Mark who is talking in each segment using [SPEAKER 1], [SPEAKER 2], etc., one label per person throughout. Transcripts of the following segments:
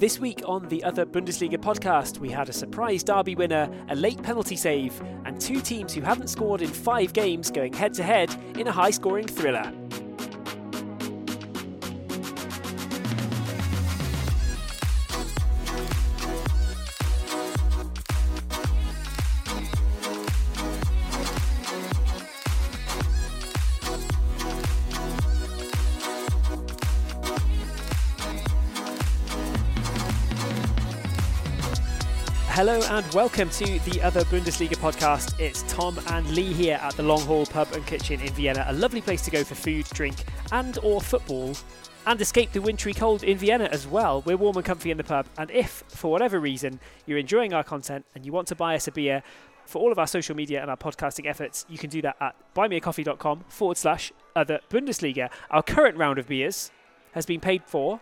[SPEAKER 1] This week on the Other Bundesliga podcast, we had a surprise derby winner, a late penalty save, and two teams who haven't scored in five games going head to head in a high scoring thriller. Hello and welcome to the Other Bundesliga podcast. It's Tom and Lee here at the Long Hall Pub and Kitchen in Vienna, a lovely place to go for food, drink, and or football, and escape the wintry cold in Vienna as well. We're warm and comfy in the pub, and if for whatever reason you're enjoying our content and you want to buy us a beer for all of our social media and our podcasting efforts, you can do that at buymeacoffee.com forward slash Other Bundesliga. Our current round of beers has been paid for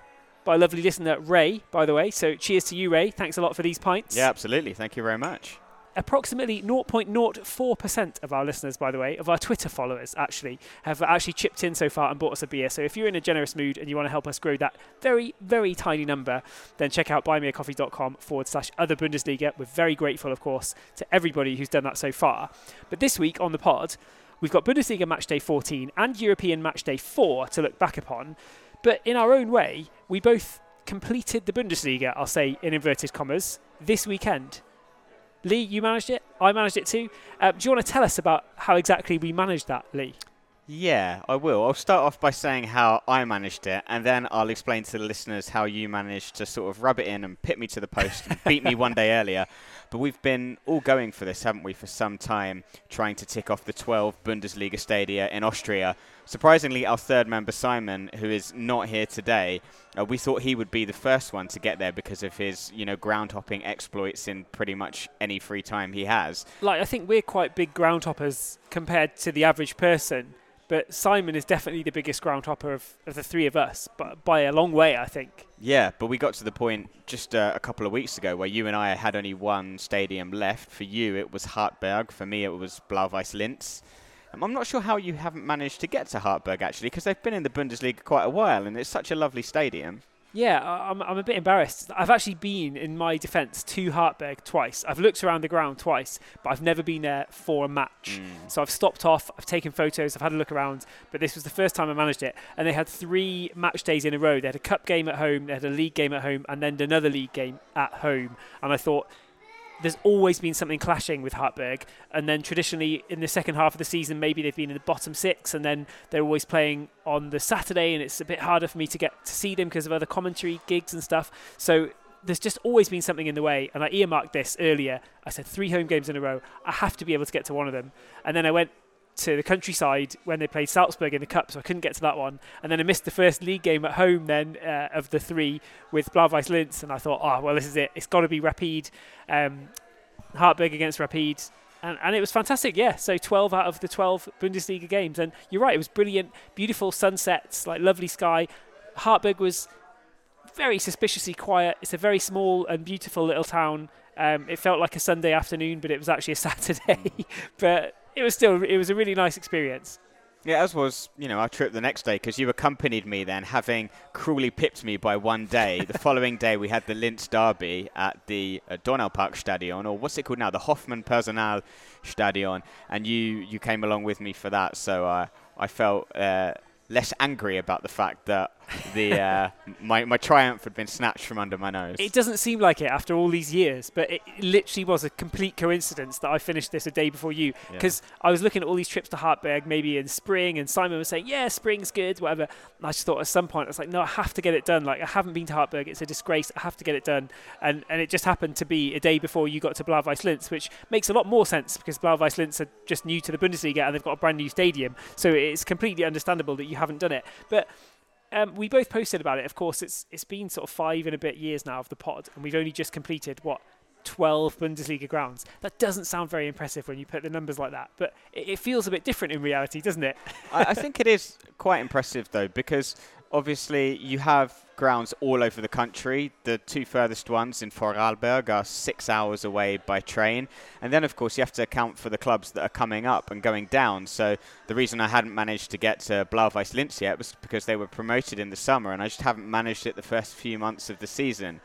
[SPEAKER 1] by a lovely listener, Ray, by the way. So cheers to you, Ray. Thanks a lot for these pints.
[SPEAKER 2] Yeah, absolutely. Thank you very much.
[SPEAKER 1] Approximately 0.04% of our listeners, by the way, of our Twitter followers actually, have actually chipped in so far and bought us a beer. So if you're in a generous mood and you want to help us grow that very, very tiny number, then check out buymeacoffee.com forward slash other Bundesliga. We're very grateful, of course, to everybody who's done that so far. But this week on the pod, we've got Bundesliga Match Day 14 and European Match Day 4 to look back upon. But in our own way, we both completed the Bundesliga, I'll say in inverted commas, this weekend. Lee, you managed it. I managed it too. Uh, do you want to tell us about how exactly we managed that, Lee?
[SPEAKER 2] Yeah, I will. I'll start off by saying how I managed it, and then I'll explain to the listeners how you managed to sort of rub it in and pit me to the post and beat me one day earlier. But we've been all going for this, haven't we, for some time, trying to tick off the 12 Bundesliga stadia in Austria. Surprisingly, our third member, Simon, who is not here today, uh, we thought he would be the first one to get there because of his, you know, ground hopping exploits in pretty much any free time he has.
[SPEAKER 1] Like, I think we're quite big ground hoppers compared to the average person. But Simon is definitely the biggest ground hopper of, of the three of us, but by a long way, I think.
[SPEAKER 2] Yeah, but we got to the point just uh, a couple of weeks ago where you and I had only one stadium left. For you, it was Hartberg. For me, it was Blau-Weiß Linz. Um, I'm not sure how you haven't managed to get to Hartberg actually, because they've been in the Bundesliga quite a while, and it's such a lovely stadium.
[SPEAKER 1] Yeah, I'm, I'm a bit embarrassed. I've actually been, in my defence, to Hartberg twice. I've looked around the ground twice, but I've never been there for a match. Mm. So I've stopped off, I've taken photos, I've had a look around, but this was the first time I managed it. And they had three match days in a row. They had a cup game at home, they had a league game at home, and then another league game at home. And I thought, there's always been something clashing with Hartberg. And then traditionally in the second half of the season, maybe they've been in the bottom six, and then they're always playing on the Saturday, and it's a bit harder for me to get to see them because of other commentary gigs and stuff. So there's just always been something in the way. And I earmarked this earlier. I said three home games in a row. I have to be able to get to one of them. And then I went to the countryside when they played Salzburg in the cup, so I couldn't get to that one. And then I missed the first league game at home then uh, of the three with Blau-Weiß Linz, and I thought, oh well, this is it. It's got to be Rapid, um, Hartberg against Rapid. And, and it was fantastic, yeah. So 12 out of the 12 Bundesliga games. And you're right, it was brilliant, beautiful sunsets, like lovely sky. Hartberg was very suspiciously quiet. It's a very small and beautiful little town. Um, it felt like a Sunday afternoon, but it was actually a Saturday. but it was still it was a really nice experience.
[SPEAKER 2] Yeah, as was you know our trip the next day because you accompanied me then, having cruelly pipped me by one day. the following day we had the Linz derby at the uh, Donaupark Stadion, or what's it called now, the Hofmann Personal Stadion, and you you came along with me for that. So uh, I felt. Uh, less angry about the fact that the uh, my my triumph had been snatched from under my nose.
[SPEAKER 1] It doesn't seem like it after all these years, but it literally was a complete coincidence that I finished this a day before you. Because yeah. I was looking at all these trips to Hartberg, maybe in spring, and Simon was saying, "Yeah, spring's good, whatever." And I just thought at some point I was like, "No, I have to get it done. Like I haven't been to Hartberg; it's a disgrace. I have to get it done." And and it just happened to be a day before you got to Blau-Weiß Linz, which makes a lot more sense because Blau-Weiß Linz are just new to the Bundesliga and they've got a brand new stadium, so it's completely understandable that you haven't done it. But um, we both posted about it. Of course, it's it's been sort of five and a bit years now of the pod, and we've only just completed what 12 Bundesliga grounds. That doesn't sound very impressive when you put the numbers like that, but it, feels a bit different in reality, doesn't it?
[SPEAKER 2] I, I think it is quite impressive though, because obviously you have grounds all over the country. The two furthest ones in Vorarlberg are six hours away by train. And then, of course, you have to account for the clubs that are coming up and going down. So the reason I hadn't managed to get to Blau-Weiß Linz yet was because they were promoted in the summer and I just haven't managed it the first few months of the season.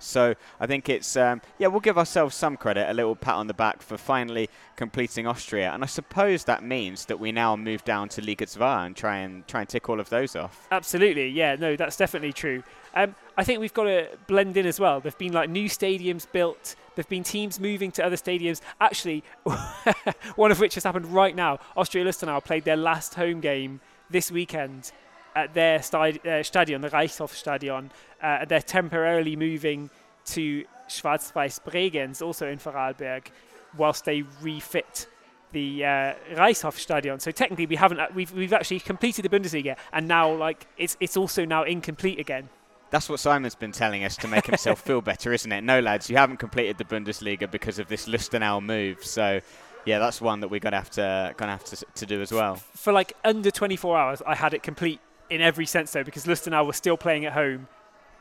[SPEAKER 2] So I think it's um, yeah, we'll give ourselves some credit, a little pat on the back for finally completing Austria, and I suppose that means that we now move down to Liga 2 and try and try and tick all of those off.
[SPEAKER 1] Absolutely, yeah, no, that's definitely true. Um, I think we've got to blend in as well. There've been like new stadiums built. There've been teams moving to other stadiums. Actually, one of which has happened right now. Austria Lustenau played their last home game this weekend at their stadi- uh, stadion, the Reichshof Stadion. Uh, they're temporarily moving to Schwarz-Weiß Bregenz, also in Vorarlberg, whilst they refit the uh, Reichshof Stadion. So technically, we haven't uh, we've we've actually completed the Bundesliga, and now like it's it's also now incomplete again.
[SPEAKER 2] That's what Simon's been telling us to make himself feel better, isn't it? No, lads, you haven't completed the Bundesliga because of this Lustenau move. So, yeah, that's one that we're gonna have to gonna have to, to do as well.
[SPEAKER 1] For like under 24 hours, I had it complete in every sense, though, because Lustenau was still playing at home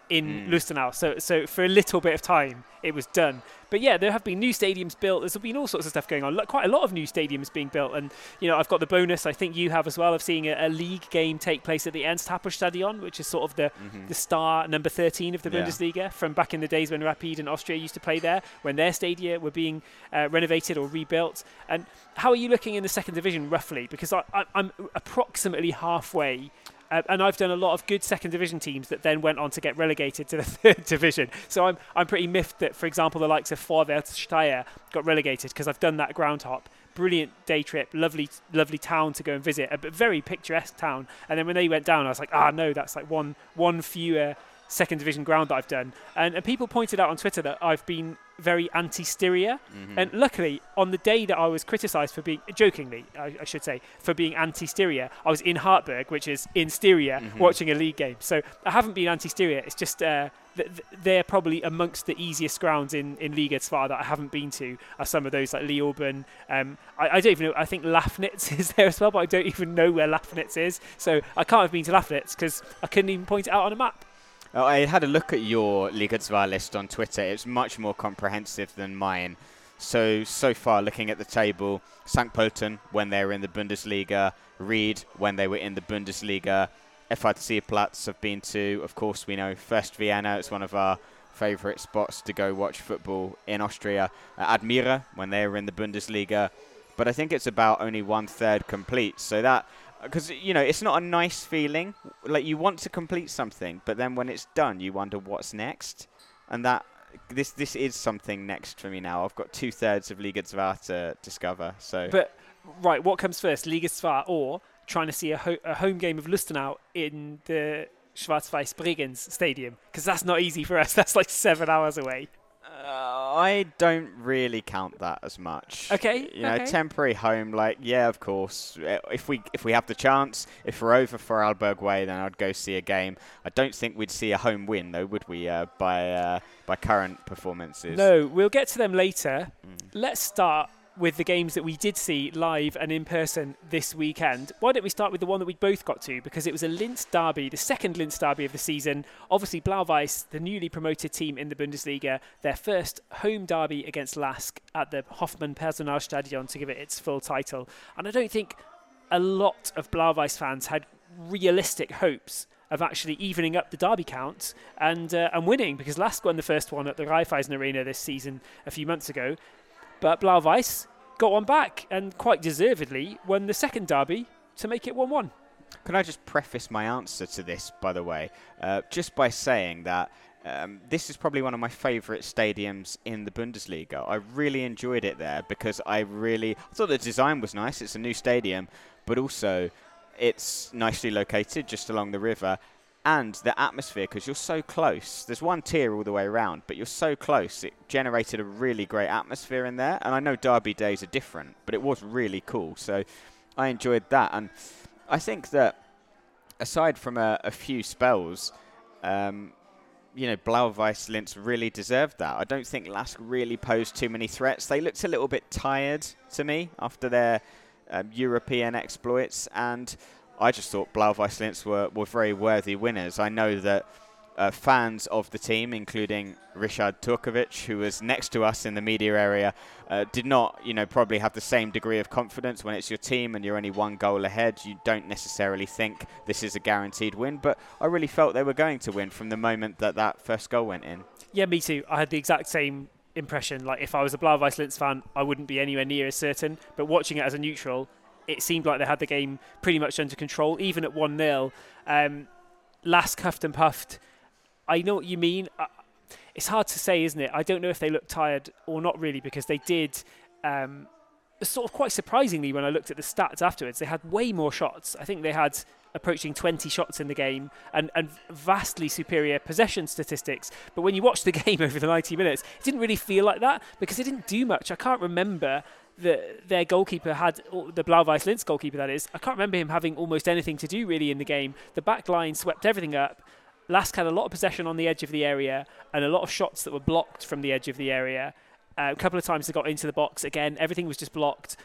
[SPEAKER 1] in mm. Lustenau. So, so for a little bit of time, it was done. But yeah, there have been new stadiums built. There's been all sorts of stuff going on. Quite a lot of new stadiums being built, and you know, I've got the bonus. I think you have as well of seeing a, a league game take place at the Ernst-Happel Stadion, which is sort of the mm-hmm. the star number 13 of the yeah. Bundesliga from back in the days when Rapid and Austria used to play there, when their stadia were being uh, renovated or rebuilt. And how are you looking in the second division roughly? Because I, I, I'm approximately halfway uh, and I've done a lot of good second division teams that then went on to get relegated to the third division. So I'm I'm pretty miffed that, for example, the likes of Vorwärts Steyr got relegated because I've done that ground hop. Brilliant day trip, lovely lovely town to go and visit, a very picturesque town. And then when they went down, I was like, ah no, that's like one one fewer second division ground that I've done. And, and people pointed out on Twitter that I've been very anti-Styria. Mm-hmm. And luckily, on the day that I was criticised for being, jokingly, I, I, should say, for being anti-Styria, I was in Hartberg, which is in Styria, mm-hmm. watching a league game. So I haven't been anti-Styria. It's just uh, th- they're probably amongst the easiest grounds in, in Liga Zwei that I haven't been to are some of those like Leoben. Um, I, I, don't even know. I think Lafnitz is there as well, but I don't even know where Lafnitz is. So I can't have been to Lafnitz because I couldn't even point it out on a map.
[SPEAKER 2] Oh, I had a look at your Liga 2 list on Twitter. It's much more comprehensive than mine. So, so far, looking at the table, St. Pölten when they were in the Bundesliga, Ried when they were in the Bundesliga, FAC Platz have been to, of course, we know First Vienna. It's one of our favourite spots to go watch football in Austria. Uh, Admira when they were in the Bundesliga. But I think it's about only one third complete. So that because you know it's not a nice feeling. Like you want to complete something, but then when it's done, you wonder what's next, and that this this is something next for me now. I've got two thirds of Liga 2 to discover. So,
[SPEAKER 1] but right, what comes first, Liga 2 or trying to see a, ho- a home game of Lustenau in the Schwarz-Weiß Bregenz Stadium? Because that's not easy for us. That's like seven hours away.
[SPEAKER 2] Uh, I don't really count that as much.
[SPEAKER 1] Okay.
[SPEAKER 2] You know,
[SPEAKER 1] okay.
[SPEAKER 2] temporary home, like yeah, of course. Uh, if we if we have the chance, if we're over Vorarlberg way, then I'd go see a game. I don't think we'd see a home win though, would we? Uh, by uh, by current performances.
[SPEAKER 1] No, we'll get to them later. Mm. Let's start with the games that we did see live and in person this weekend. Why don't we start with the one that we both got to? Because it was a Linz derby, the second Linz derby of the season. Obviously, Blau-Weiß, the newly promoted team in the Bundesliga, their first home derby against LASK at the Hofmann Personalstadion to give it its full title. And I don't think a lot of Blau-Weiß fans had realistic hopes of actually evening up the derby count and uh, and winning because LASK won the first one at the Raiffeisen Arena this season a few months ago. But Blau-Weiß got one back and quite deservedly won the second derby to make it 1 1.
[SPEAKER 2] Can I just preface my answer to this, by the way, uh, just by saying that um, this is probably one of my favourite stadiums in the Bundesliga. I really enjoyed it there because I really I thought the design was nice. It's a new stadium, but also it's nicely located just along the river, and the atmosphere because you're so close. There's one tier all the way around, but you're so close. It generated a really great atmosphere in there. And I know Derby days are different, but it was really cool. So I enjoyed that. And I think that aside from a, a few spells, um, you know, Blau-Weiß Linz really deserved that. I don't think Lask really posed too many threats. They looked a little bit tired to me after their um, European exploits, and I just thought Blau-Weiß Linz were, were very worthy winners. I know that uh, fans of the team, including Richard Turkovic, who was next to us in the media area, uh, did not, you know, probably have the same degree of confidence when it's your team and you're only one goal ahead. You don't necessarily think this is a guaranteed win, but I really felt they were going to win from the moment that that first goal went in.
[SPEAKER 1] Yeah, me too. I had the exact same impression. Like if I was a Blau-Weiß Linz fan, I wouldn't be anywhere near as certain. But watching it as a neutral, it seemed like they had the game pretty much under control, even at one 0 um, LASK huffed and puffed. I know what you mean. it's hard to say, isn't it? I don't know if they looked tired or not really because they did. Um, sort of quite surprisingly, when I looked at the stats afterwards, they had way more shots. I think they had approaching 20 shots in the game and, and vastly superior possession statistics. But when you watch the game over the 90 minutes, it didn't really feel like that because they didn't do much. I can't remember that their goalkeeper had, the Blau-Weiß Linz goalkeeper that is, I can't remember him having almost anything to do really in the game. The back line swept everything up. Lask had a lot of possession on the edge of the area and a lot of shots that were blocked from the edge of the area. Uh, a couple of times they got into the box. Again, everything was just blocked.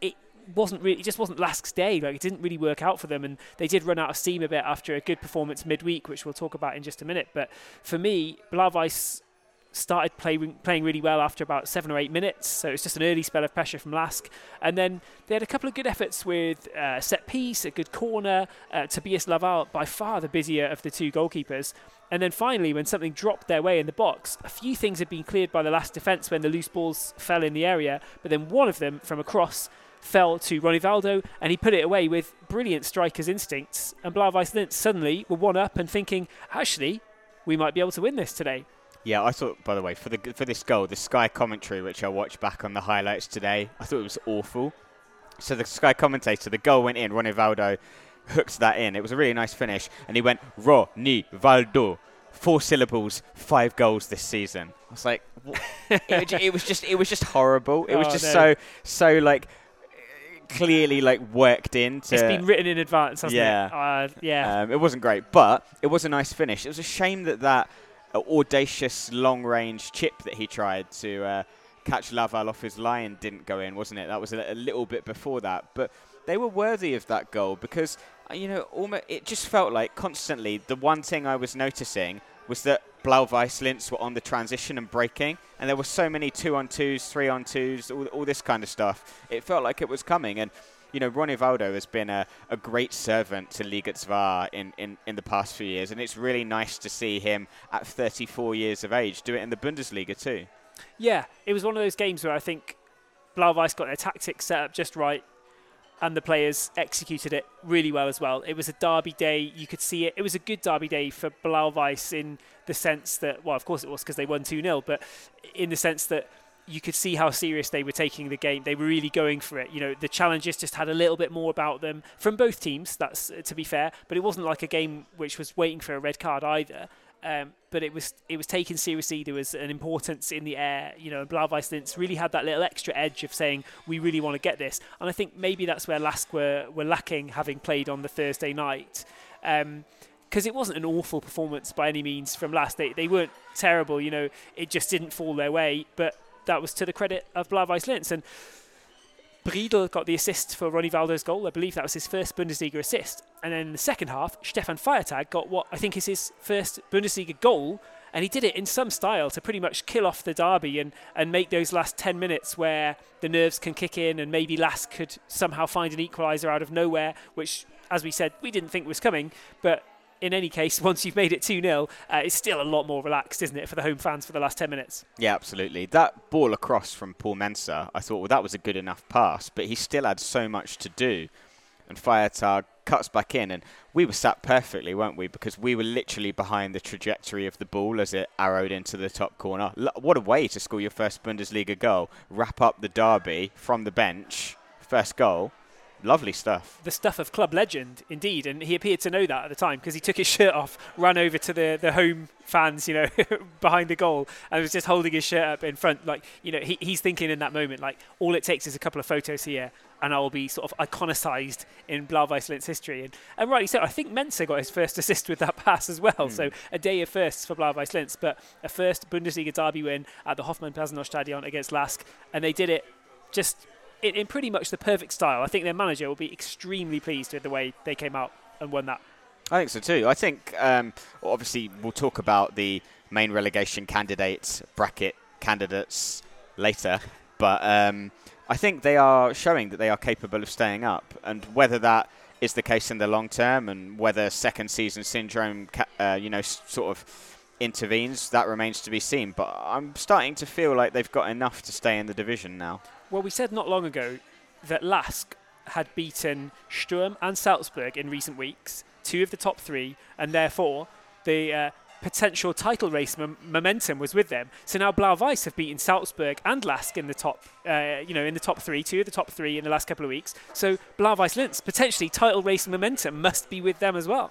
[SPEAKER 1] It wasn't really, it just wasn't Lask's day. Like it didn't really work out for them, and they did run out of steam a bit after a good performance midweek, which we'll talk about in just a minute. But for me, Blau-Weiß started playing playing really well after about seven or eight minutes. So it was just an early spell of pressure from Lask, and then they had a couple of good efforts with uh, set piece, a good corner. Uh, Tobias Lawal, by far the busier of the two goalkeepers. And then finally, when something dropped their way in the box, a few things had been cleared by the LASK defence when the loose balls fell in the area. But then one of them, from across, fell to Ronivaldo, and he put it away with brilliant striker's instincts. And Blau-Weiß Linz suddenly were one up and thinking, actually, we might be able to win this today.
[SPEAKER 2] Yeah, I thought. By the way, for the for this goal, the Sky commentary, which I watched back on the highlights today, I thought it was awful. So the Sky commentator, the goal went in. Ronivaldo hooked that in. It was a really nice finish, and he went Ronivaldo, four syllables, five goals this season. I was like, it, it, was just, it was just horrible. It was oh, just no. so, so like clearly like worked into.
[SPEAKER 1] It's been written in advance, hasn't yeah. it? Uh, yeah.
[SPEAKER 2] Um, it wasn't great, but it was a nice finish. It was a shame that that audacious long range chip that he tried to uh, catch Lawal off his line didn't go in, wasn't it? That was a, a, little bit before that. But they were worthy of that goal because, uh, you know, almost, it just felt like constantly the one thing I was noticing was that Blau-Weiß Linz were on the transition and breaking, and there were so many two on twos, three on twos, all, all this kind of stuff. It felt like it was coming. And you know, Ronivaldo has been a, a great servant to Liga 2 in, in, in the past few years, and it's really nice to see him at 34 years of age do it in the Bundesliga too.
[SPEAKER 1] Yeah, it was one of those games where I think Blau-Weiß got their tactics set up just right, and the players executed it really well as well. It was a derby day. You could see it. It was a good derby day for Blau-Weiß in the sense that, well, of course it was because they won 2 0, but in the sense that you could see how serious they were taking the game. They were really going for it. You know, the challenges just had a little bit more about them from both teams. That's uh, to be fair, but it wasn't like a game which was waiting for a red card either. Um, but it was it was taken seriously. There was an importance in the air. You know, Blau-Weiß really had that little extra edge of saying we really want to get this. And I think maybe that's where Lask were were lacking, having played on the Thursday night. Um, because it wasn't an awful performance by any means from Lask. They, they weren't terrible, you know, it just didn't fall their way. But that was to the credit of Blau-Weiß Linz. And Briedl got the assist for Ronivaldo's goal. I believe that was his first Bundesliga assist. And then in the second half, Stefan Feiertag got what I think is his first Bundesliga goal. And he did it in some style to pretty much kill off the derby and, and make those last 10 minutes where the nerves can kick in and maybe Lask could somehow find an equaliser out of nowhere, which, as we said, we didn't think was coming. But in any case, once you've made it 2 0, uh, it's still a lot more relaxed, isn't it, for the home fans for the last 10 minutes?
[SPEAKER 2] Yeah, absolutely. That ball across from Paul Mensah, I thought, well, that was a good enough pass, but he still had so much to do. And Feiertag cuts back in, and we were sat perfectly, weren't we? Because we were literally behind the trajectory of the ball as it arrowed into the top corner. what a way to score your first Bundesliga goal! Wrap up the derby from the bench, first goal Lovely stuff.
[SPEAKER 1] The stuff of club legend, indeed. And he appeared to know that at the time because he took his shirt off, ran over to the, the home fans, you know, behind the goal, and was just holding his shirt up in front. Like, you know, he, he's thinking in that moment, like, all it takes is a couple of photos here, and I'll be sort of iconicized in Blau-Weiß history. And, and rightly so, I think Mensah got his first assist with that pass as well. Mm. So a day of firsts for Blau-Weiß but a first Bundesliga derby win at the Hofmann-Personal against Lask, and they did it just in, in pretty much the perfect style. I think their manager will be extremely pleased with the way they came out and won that.
[SPEAKER 2] I think so too. I think um, obviously we'll talk about the main relegation candidates bracket candidates later, but um, I think they are showing that they are capable of staying up, and whether that is the case in the long term, and whether second season syndrome, uh, you know, sort of intervenes, that remains to be seen. But I'm starting to feel like they've got enough to stay in the division now.
[SPEAKER 1] Well, we said not long ago that Lask had beaten Sturm and Salzburg in recent weeks, two of the top three, and therefore the uh, potential title race momentum was with them. So now Blau-Weiß have beaten Salzburg and Lask in the top, uh, you know, in the top three, two of the top three in the last couple of weeks. So Blau-Weiß Linz potentially title race momentum must be with them as well.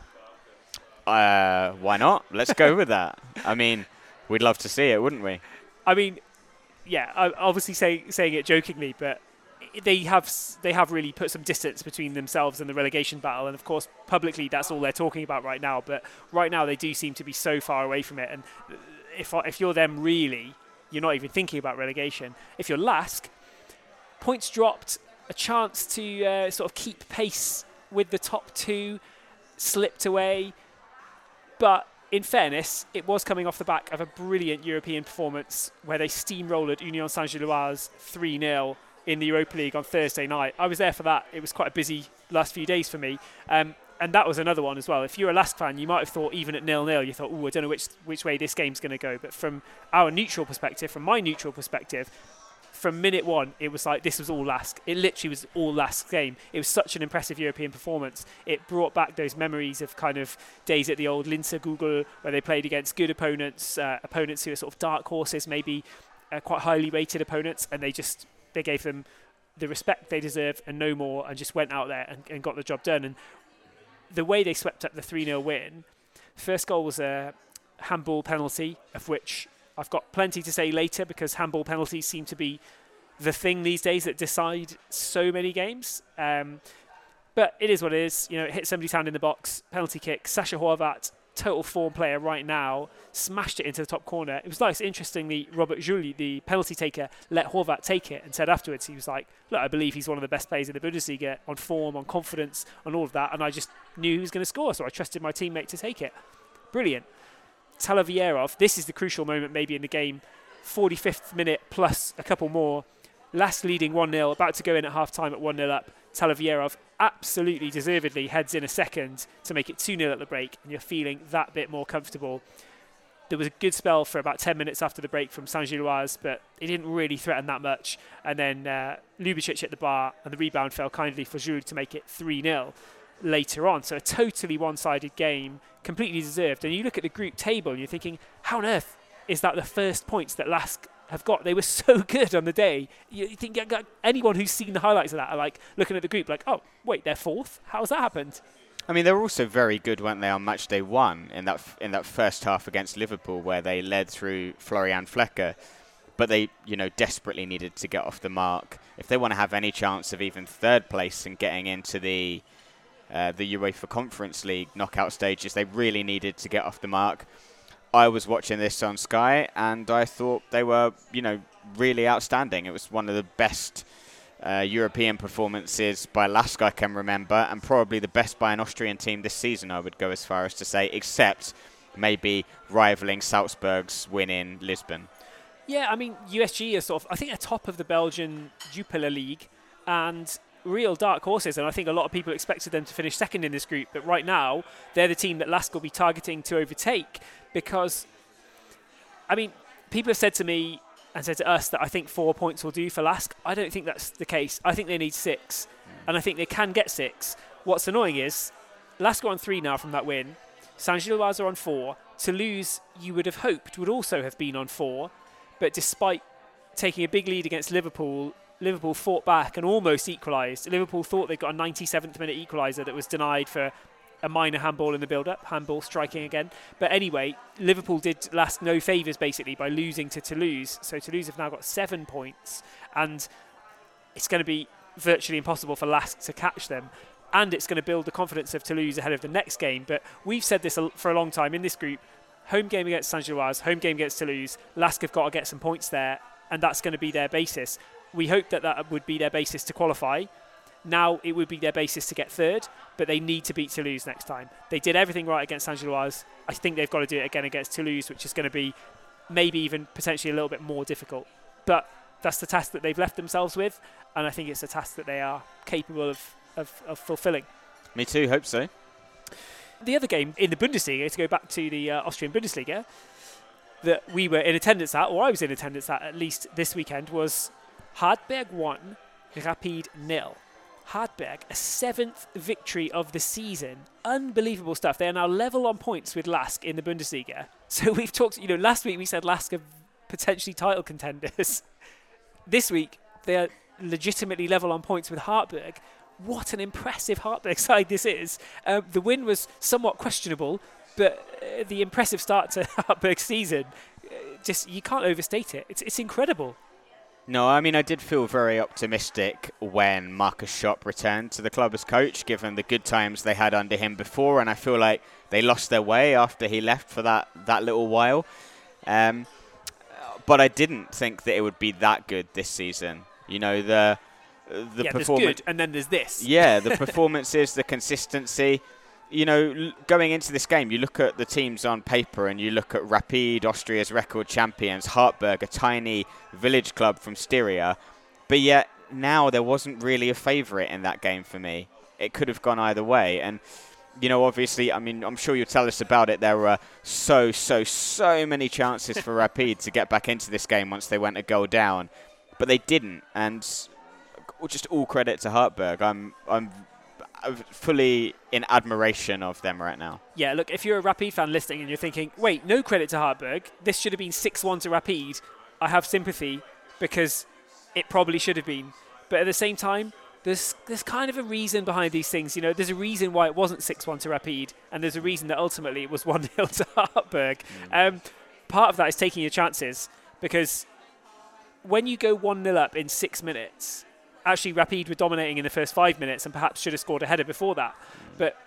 [SPEAKER 2] Uh, why not? Let's go with that. I mean, we'd love to see it, wouldn't we?
[SPEAKER 1] I mean, yeah, obviously say, saying it jokingly, but they have they have really put some distance between themselves and the relegation battle, and of course publicly that's all they're talking about right now. But right now they do seem to be so far away from it, and if if you're them really, you're not even thinking about relegation. If you're Lask, points dropped, a chance to uh, sort of keep pace with the top two slipped away, but in fairness, it was coming off the back of a brilliant European performance where they steamrolled Union Saint-Gilloise 3 0 in the Europa League on Thursday night. I was there for that. It was quite a busy last few days for me. Um, and that was another one as well. If you're a Lask fan, you might have thought even at nil nil, you thought, oh, I don't know which which way this game's going to go. But from our neutral perspective, from my neutral perspective, from minute one, it was like this was all Lask. It literally was all Lask game. It was such an impressive European performance. It brought back those memories of kind of days at the old Linzer Gugl where they played against good opponents, uh, opponents who are sort of dark horses, maybe uh, quite highly rated opponents, and they just they gave them the respect they deserve and no more, and just went out there and, and got the job done. And the way they swept up the 3 0 win, first goal was a handball penalty, of which I've got plenty to say later because handball penalties seem to be the thing these days that decide so many games. Um, but it is what it is. You know, it hit somebody's hand in the box, penalty kick. Sascha Horvath total form player right now, smashed it into the top corner. It was nice. Interestingly, Robert Žulj, the penalty taker, let Horvath take it and said afterwards, he was like, Look, I believe he's one of the best players in the Bundesliga on form, on confidence, on all of that. And I just knew he was going to score, so I trusted my teammate to take it. Brilliant. Talovierov, this is the crucial moment maybe in the game. 45th minute plus a couple more. LASK leading 1 0, about to go in at half time at 1 0 up. Talovierov absolutely deservedly heads in a second to make it 2 0 at the break, and you're feeling that bit more comfortable. There was a good spell for about 10 minutes after the break from Saint Gilloise, but it didn't really threaten that much. And then uh, Lubicic the bar, and the rebound fell kindly for Žulj to make it 3 0 later on. So a totally one sided game, completely deserved. And you look at the group table and you're thinking, how on earth is that the first points that Lask have got. They were so good on the day. You, think anyone who's seen the highlights of that are like looking at the group, like, oh, wait, they're fourth. How's that happened?
[SPEAKER 2] I mean, they were also very good, weren't they, on match day one in that f- in that first half against Liverpool, where they led through Florian Flecker, but they, you know, desperately needed to get off the mark if they want to have any chance of even third place and getting into the uh, the UEFA Conference League knockout stages. They really needed to get off the mark. I was watching this on Sky, and I thought they were, you know, really outstanding. It was one of the best uh, European performances by Lask I can remember, and probably the best by an Austrian team this season. I would go as far as to say, except maybe rivaling Salzburg's win in Lisbon.
[SPEAKER 1] Yeah, I mean USG is sort of, I think, they're top of the Belgian Jupiler League, and real dark horses, and I think a lot of people expected them to finish second in this group. But right now, they're the team that Lask will be targeting to overtake because, I mean, people have said to me and said to us that I think four points will do for Lask. I don't think that's the case. I think they need six, and I think they can get six. What's annoying is Lask are on three now from that win. Saint Gilloise are on four. Toulouse, you would have hoped, would also have been on four, but despite taking a big lead against Liverpool Liverpool fought back and almost equalised. Liverpool thought they got a 97th minute equaliser that was denied for a minor handball in the build up, handball striking again. But anyway, Liverpool did LASK no favours basically by losing to Toulouse. So Toulouse have now got seven points, and it's going to be virtually impossible for Lask to catch them. And it's going to build the confidence of Toulouse ahead of the next game. But we've said this for a long time in this group home game against Saint Gilloise, home game against Toulouse. Lask have got to get some points there, and that's going to be their basis we hope that that would be their basis to qualify. Now it would be their basis to get third, but they need to beat Toulouse next time. They did everything right against Saint Gilloise. I think they've got to do it again against Toulouse, which is going to be maybe even potentially a little bit more difficult. But that's the task that they've left themselves with, and I think it's a task that they are capable of, of, of fulfilling.
[SPEAKER 2] Me too, hope so.
[SPEAKER 1] The other game in the Bundesliga, to go back to the uh, Austrian Bundesliga, that we were in attendance at, or I was in attendance at at least this weekend, was Hartberg 1, Rapid nil. Hartberg, a seventh victory of the season. Unbelievable stuff. They are now level on points with Lask in the Bundesliga. So we've talked, you know, last week we said Lask are potentially title contenders. this week they are legitimately level on points with Hartberg. What an impressive Hartberg side this is. Um, the win was somewhat questionable, but uh, the impressive start to Hartberg's season, uh, just you can't overstate it. It's, it's incredible.
[SPEAKER 2] No, I mean, I did feel very optimistic when Markus Schopp returned to the club as coach, given the good times they had under him before, and I feel like they lost their way after he left for that, that little while. Um, but I didn't think that it would be that good this season. You know, the the
[SPEAKER 1] yeah,
[SPEAKER 2] performance.
[SPEAKER 1] and then there's this.
[SPEAKER 2] Yeah, the performances, the consistency you know, going into this game, you look at the teams on paper and you look at Rapid, Austria's record champions, Hartberg, a tiny village club from Styria. But yet now there wasn't really a favourite in that game for me. It could have gone either way. And, you know, obviously, I mean, I'm sure you'll tell us about it. There were so, so, so many chances for Rapid to get back into this game once they went a goal down. But they didn't. And uh, just all credit to Hartberg. I'm, I'm fully in admiration of them right now.
[SPEAKER 1] Yeah, look, if you're a Rapid fan listening and you're thinking, wait, no credit to Hartberg, this should have been 6 1 to Rapid, I have sympathy because it probably should have been. But at the same time, there's there's kind of a reason behind these things. You know, there's a reason why it wasn't 6 1 to Rapid, and there's a reason that ultimately it was 1 0 to Hartberg. Mm. Um, part of that is taking your chances because when you go 1 0 up in six minutes, actually Rapid were dominating in the first five minutes and perhaps should have scored a header before that. But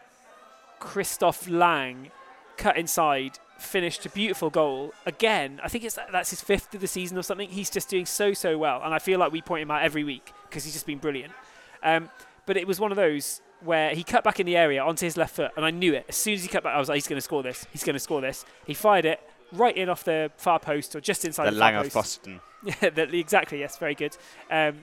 [SPEAKER 1] Christoph Lang cut inside, finished a beautiful goal. Again, I think it's that's his fifth of the season or something. He's just doing so so well, and I feel like we point him out every week because he's just been brilliant. Um, but it was one of those where he cut back in the area onto his left foot, and I knew it as soon as he cut back. I was like, he's going to score this. He's going to score this. He fired it right in off the far post or just inside
[SPEAKER 2] the,
[SPEAKER 1] the
[SPEAKER 2] Lang
[SPEAKER 1] far
[SPEAKER 2] of Boston.
[SPEAKER 1] Yeah, exactly. Yes, very good. Um,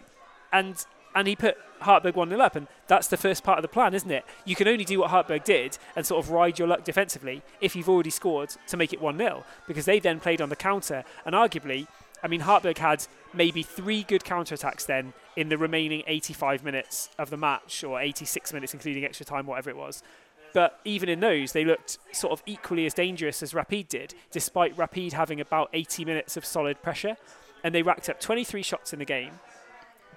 [SPEAKER 1] and and he put Hartberg 1 0 up. And that's the first part of the plan, isn't it? You can only do what Hartberg did and sort of ride your luck defensively if you've already scored to make it 1 0, because they then played on the counter. And arguably, I mean, Hartberg had maybe three good counter attacks then in the remaining 85 minutes of the match, or 86 minutes, including extra time, whatever it was. But even in those, they looked sort of equally as dangerous as Rapid did, despite Rapid having about 80 minutes of solid pressure. And they racked up 23 shots in the game.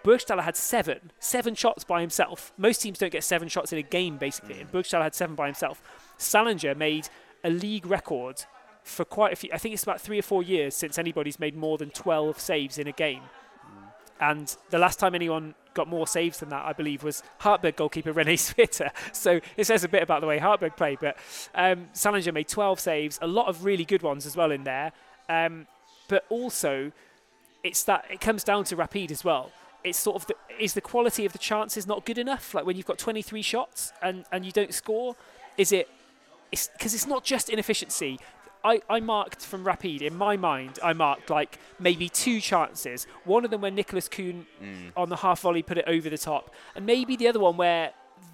[SPEAKER 1] Burgstaller had seven, seven shots by himself. Most teams don't get seven shots in a game, basically, mm. and Burgstaller had seven by himself. Sallinger made a league record for quite a few. I think it's about three or four years since anybody's made more than 12 saves in a game. Mm. And the last time anyone got more saves than that, I believe, was Hartberg goalkeeper Rene Swete. So it says a bit about the way Hartberg played. But um, Sallinger made 12 saves, a lot of really good ones as well in there. Um, but also, it's that it comes down to Rapid as well it's sort of the, is the quality of the chances not good enough? Like when you've got 23 shots and, and you don't score, is it? It's Because it's, not just inefficiency. I, I marked from Rapid in my mind. I marked like maybe two chances. One of them where Nicholas Kuhn mm. on the half volley put it over the top, and maybe the other one where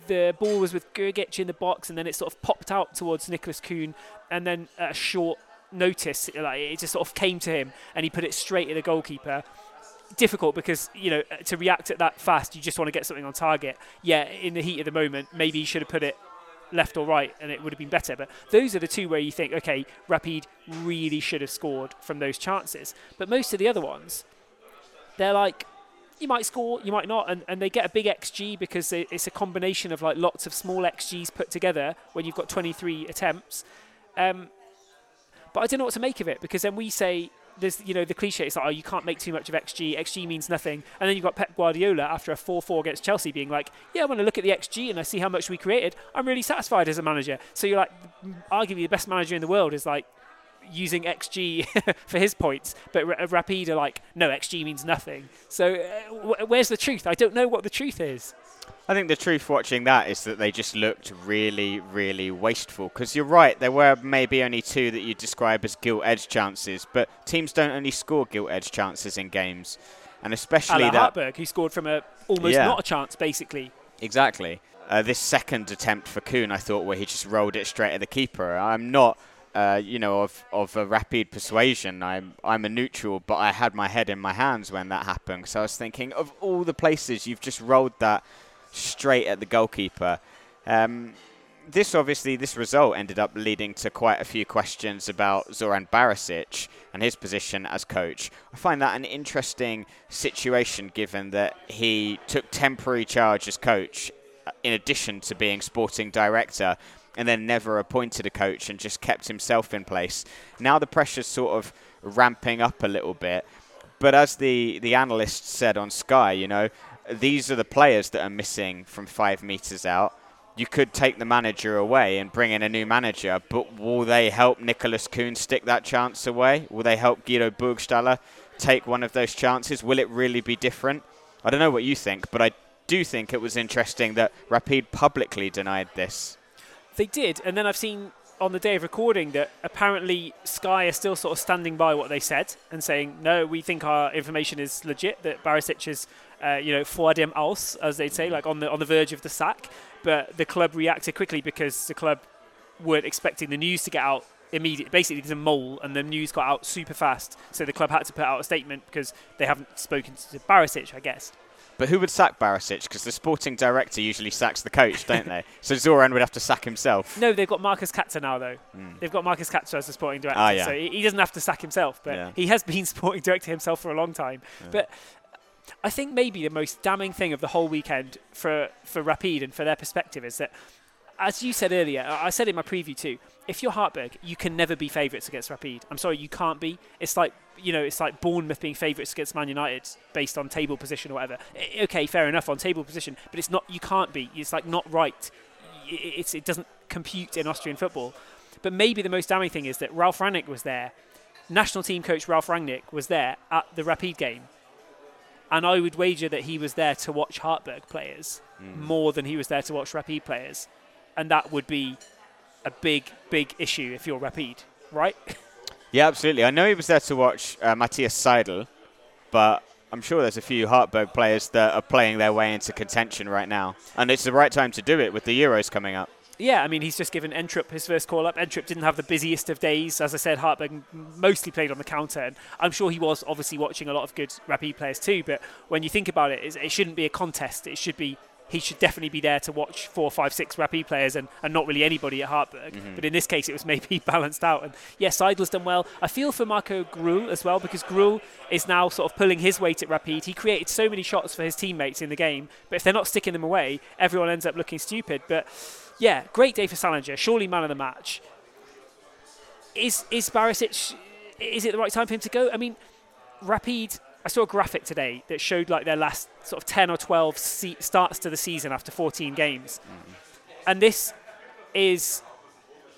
[SPEAKER 1] the ball was with Grgic in the box and then it sort of popped out towards Nicholas Kuhn, and then a short notice, like it just sort of came to him and he put it straight at the goalkeeper difficult because you know to react at that fast, you just want to get something on target. Yeah, in the heat of the moment, maybe you should have put it left or right, and it would have been better. But those are the two where you think, okay, Rapid really should have scored from those chances. But most of the other ones, they're like. You might score, you might not, and, and they get a big XG because it's a combination of like lots of small XGs put together when you've got 23 attempts. Um, but I don't know what to make of it because then we say there's you know the cliche it's like oh you can't make too much of xg xg means nothing. And then you've got pep guardiola after a 4-4 against chelsea being like yeah when i look at the xg and i see how much we created. I'm really satisfied as a manager. So you're like arguably the best manager in the world is like using XG for his points, but R- Rapid are like, no, XG means nothing. So uh, where's the truth? I don't know what the truth is.
[SPEAKER 2] I think the truth watching that is that they just looked really, really wasteful. Because you're right, there were maybe only two that you describe as gilt edge chances, but teams don't only score gilt edge chances in games, and especially
[SPEAKER 1] Ala
[SPEAKER 2] that.
[SPEAKER 1] Hartberg, who scored from a almost
[SPEAKER 2] Yeah.
[SPEAKER 1] not a chance, basically.
[SPEAKER 2] Exactly. Uh, this second attempt for Kuhn, I thought, where he just rolled it straight at the keeper. I'm not, uh, you know, of, of a rapid persuasion. I'm I'm a neutral, but I had my head in my hands when that happened. So I was thinking, of all the places you've just rolled that straight at the goalkeeper. Um, this obviously, this result ended up leading to quite a few questions about Zoran Barisic and his position as coach. I find that an interesting situation given that he took temporary charge as coach uh, in addition to being sporting director and then never appointed a coach and just kept himself in place. Now the pressure's sort of ramping up a little bit. But as the, the analyst said on Sky, you know, these are the players that are missing from five metres out. You could take the manager away and bring in a new manager, but will they help Nicholas Kuhn stick that chance away? Will they help Guido Burgstaller take one of those chances? Will it really be different? I don't know what you think, but I do think it was interesting that Rapid publicly denied this.
[SPEAKER 1] They did, and then I've seen on the day of recording that apparently Sky are still sort of standing by what they said and saying, no, we think our information is legit, that Barisic is, uh, you know, vor dem as they'd say, like on the, on the verge of the sack. But the club reacted quickly because the club weren't expecting the news to get out immediately. Basically, there's a mole, and the news got out super fast. So the club had to put out a statement because they haven't spoken to Barisic, I guess.
[SPEAKER 2] But who would sack Barisic? Because the sporting director usually sacks the coach, don't they? So Zoran would have to sack himself.
[SPEAKER 1] No, they've got Markus Katzer now, though. They've got Markus Katzer as the sporting director,
[SPEAKER 2] Ah, yeah.
[SPEAKER 1] so he, doesn't have to sack himself. But
[SPEAKER 2] Yeah.
[SPEAKER 1] he has been sporting director himself for a long time. But I think maybe the most damning thing of the whole weekend for for Rapid and for their perspective is that, as you said earlier, I I said in my preview too. If you're Hartberg, you can never be favourites against Rapid. I'm sorry, you can't be. It's like you know, it's like Bournemouth being favourites against Man United based on table position or whatever. Eh, eh, okay, fair enough on table position, but it's not. You can't be. It's like not right. It's it doesn't compute in Austrian football. But maybe the most damning thing is that Ralph Rangnick was there. National team coach Ralph Rangnick was there at the Rapid game. And I would wager that he was there to watch Hartberg players hmm. more than he was there to watch Rapid players. And that would be a big, big issue if you're Rapid, right?
[SPEAKER 2] Yeah, absolutely. I know he was there to watch uh, Matthias Seidl, but I'm sure there's a few Hartberg players that are playing their way into contention right now. And it's the right time to do it with the Euros coming up.
[SPEAKER 1] Yeah, I mean, he's just given Entrup his first call up. Entrup didn't have the busiest of days. As I said, Hartberg mostly played on the counter. And I'm sure he was obviously watching a lot of good Rapid players too. But when you think about it, it shouldn't be a contest. It should be. He should definitely be there to watch four, five, six Rapid players and, and not really anybody at Hartberg. Mm-hmm. But in this case, it was maybe balanced out. And yes, Seidl's done well. I feel for Marco Grüll as well because Grüll is now sort of pulling his weight at Rapid. He created so many shots for his teammates in the game, but if they're not sticking them away, everyone ends up looking stupid. But yeah, great day for Sallinger. Surely man of the match. Is is Barisic? Is it the right time for him to go? I mean, Rapid. I saw a graphic today that showed like their last sort of ten or twelve se- starts to the season after 14 games, mm. and this is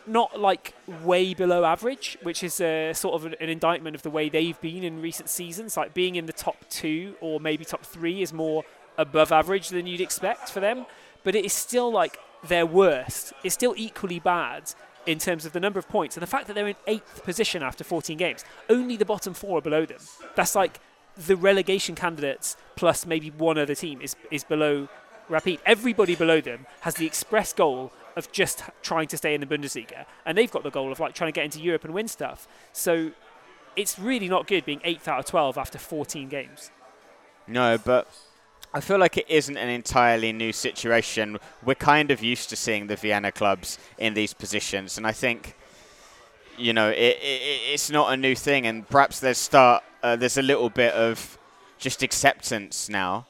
[SPEAKER 1] not like way below average, which is a sort of an, an indictment of the way they've been in recent seasons. Like being in the top two or maybe top three is more above average than you'd expect for them, but it is still like their worst. It's still equally bad in terms of the number of points and the fact that they're in eighth position after 14 games. Only the bottom four are below them. That's like the relegation candidates plus maybe one other team is, is below Rapid. Everybody below them has the express goal of just trying to stay in the Bundesliga, and they've got the goal of like trying to get into Europe and win stuff. So it's really not good being eighth out of 12 after 14 games.
[SPEAKER 2] No, but I feel like it isn't an entirely new situation. We're kind of used to seeing the Vienna clubs in these positions, and I think you know it, it, it's not a new thing. And perhaps there's start uh, there's a little bit of just acceptance now.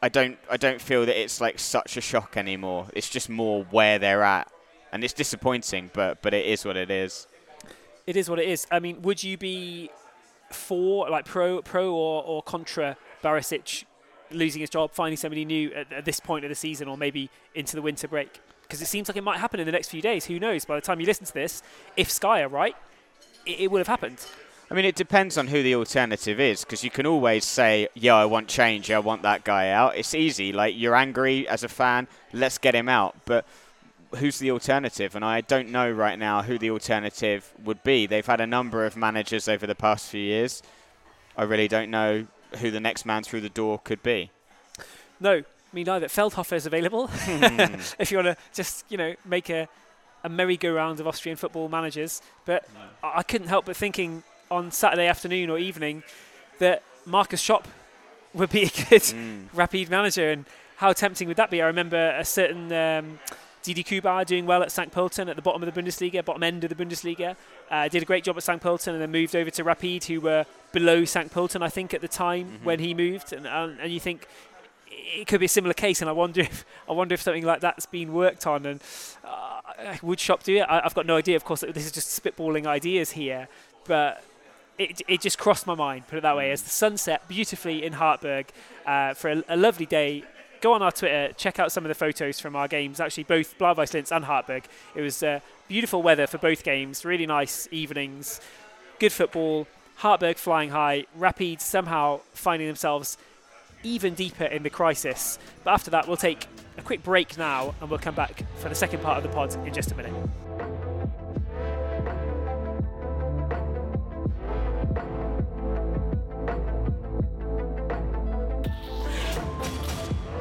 [SPEAKER 2] I don't I don't feel that it's like such a shock anymore. It's just more where they're at, and it's disappointing, but but it is what it is.
[SPEAKER 1] It is what it is. I mean, would you be for, like, pro, pro or, or contra Barisic losing his job, finding somebody new at, at this point of the season, or maybe into the winter break? Because it seems like it might happen in the next few days. Who knows? By the time you listen to this, if Sky are right, it, it would have happened.
[SPEAKER 2] I mean, it depends on who the alternative is, because you can always say, "Yeah, I want change. I want that guy out." It's easy. Like you're angry as a fan, let's get him out. But who's the alternative? And I don't know right now who the alternative would be. They've had a number of managers over the past few years. I really don't know who the next man through the door could be.
[SPEAKER 1] No, me neither. Feldhofer is available. Hmm. if you want to just, you know, make a, a merry-go-round of Austrian football managers. But I couldn't help but thinking on Saturday afternoon or evening that Markus Schopp would be a good mm. rapid manager. And how tempting would that be? I remember a certain um, Didi Kühbauer doing well at St. Pölten at the bottom of the Bundesliga, bottom end of the Bundesliga. Uh, did a great job at St. Pölten and then moved over to Rapid, who were below St. Pölten, I think, at the time mm-hmm. when he moved. And, and, and you think it could be a similar case, and I wonder if I wonder if something like that's been worked on. And uh, would Schopp do it? I, have got no idea. Of course, this is just spitballing ideas here, but it, it just crossed my mind, put it that way, as the sun set beautifully in Hartberg uh, for a, a, lovely day. Go on our Twitter, check out some of the photos from our games, actually, both Blau-Weiß and Hartberg. It was uh, beautiful weather for both games, really nice evenings, good football, Hartberg flying high, Rapid somehow finding themselves even deeper in the crisis. But after that, we'll take a quick break now and we'll come back for the second part of the pod in just a minute.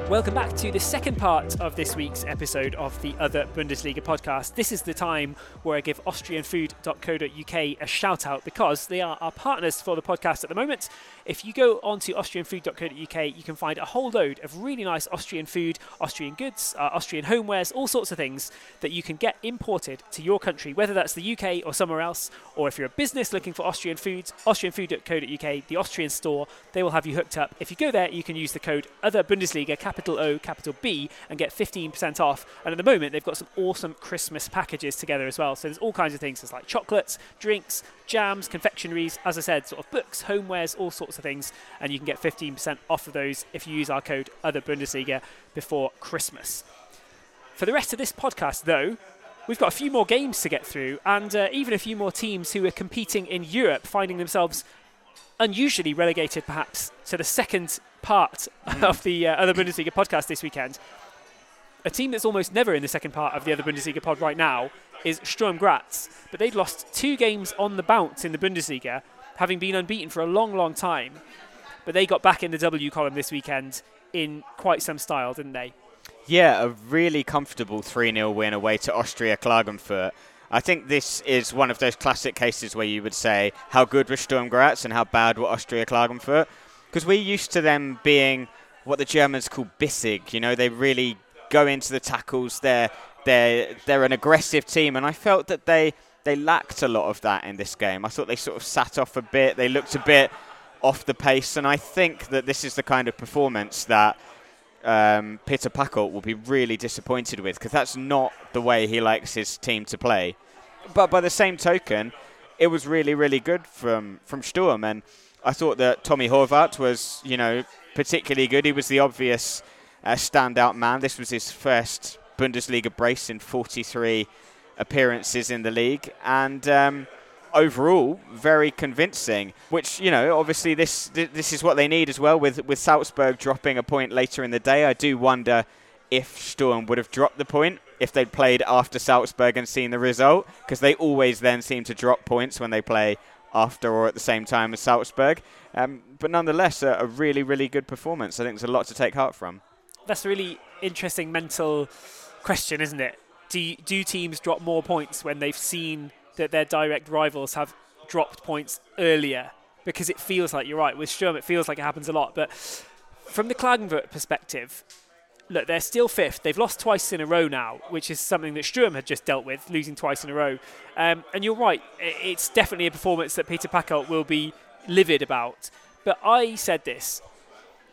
[SPEAKER 1] Welcome back to the second part of this week's episode of the Other Bundesliga podcast. This is the time where I give AustrianFood.co.uk a shout out because they are our partners for the podcast at the moment. If you go onto AustrianFood.co.uk, you can find a whole load of really nice Austrian food, Austrian goods, uh, Austrian homewares, all sorts of things that you can get imported to your country, whether that's the UK or somewhere else, or if you're a business looking for Austrian foods, AustrianFood.co.uk, the Austrian store, they will have you hooked up. If you go there, you can use the code Other Bundesliga capital O, capital B, and get 15% off. And at the moment, they've got some awesome Christmas packages together as well. So there's all kinds of things. There's like chocolates, drinks, jams, confectionaries, as I said, sort of books, homewares, all sorts of things. And you can get 15% off of those if you use our code Other Bundesliga before Christmas. For the rest of this podcast, though, we've got a few more games to get through, and uh, even a few more teams who are competing in Europe, finding themselves unusually relegated perhaps to the second part mm. of the uh, other Bundesliga podcast this weekend. A team that's almost never in the second part of the other Bundesliga pod right now is Sturm Graz, but they'd lost two games on the bounce in the Bundesliga, having been unbeaten for a long, long time. But they got back in the W column this weekend in quite some style, didn't they?
[SPEAKER 2] Yeah, a really comfortable 3 0 win away to Austria Klagenfurt. I think this is one of those classic cases where you would say how good was Sturm Graz and how bad were Austria Klagenfurt. Because we're used to them being what the Germans call bissig. You know, they really go into the tackles. They're they're they're an aggressive team, and I felt that they they lacked a lot of that in this game. I thought they sort of sat off a bit. They looked a bit off the pace, and I think that this is the kind of performance that um, Peter Pacult will be really disappointed with because that's not the way he likes his team to play. But by the same token, it was really, really good from from Sturm, and I thought that Tomi Horvat was, you know, particularly good. He was the obvious uh, standout man. This was his first Bundesliga brace in 43 appearances in the league, and. Um, overall very convincing. Which you know, obviously this this is what they need as well. With with Salzburg dropping a point later in the day, I do wonder if Sturm would have dropped the point if they'd played after Salzburg and seen the result, because they always then seem to drop points when they play after or at the same time as Salzburg. Um, but nonetheless, a, a really really good performance. I think there's a lot to take heart from.
[SPEAKER 1] That's a really interesting mental question, isn't it? Do, do teams drop more points when they've seen that their direct rivals have dropped points earlier because it feels like you're right with Sturm. It feels like it happens a lot, but from the Klagenfurt perspective, look, they're still fifth. They've lost twice in a row now, which is something that Sturm had just dealt with, losing twice in a row. Um, and you're right, it's definitely a performance that Peter Pacult will be livid about. But I said this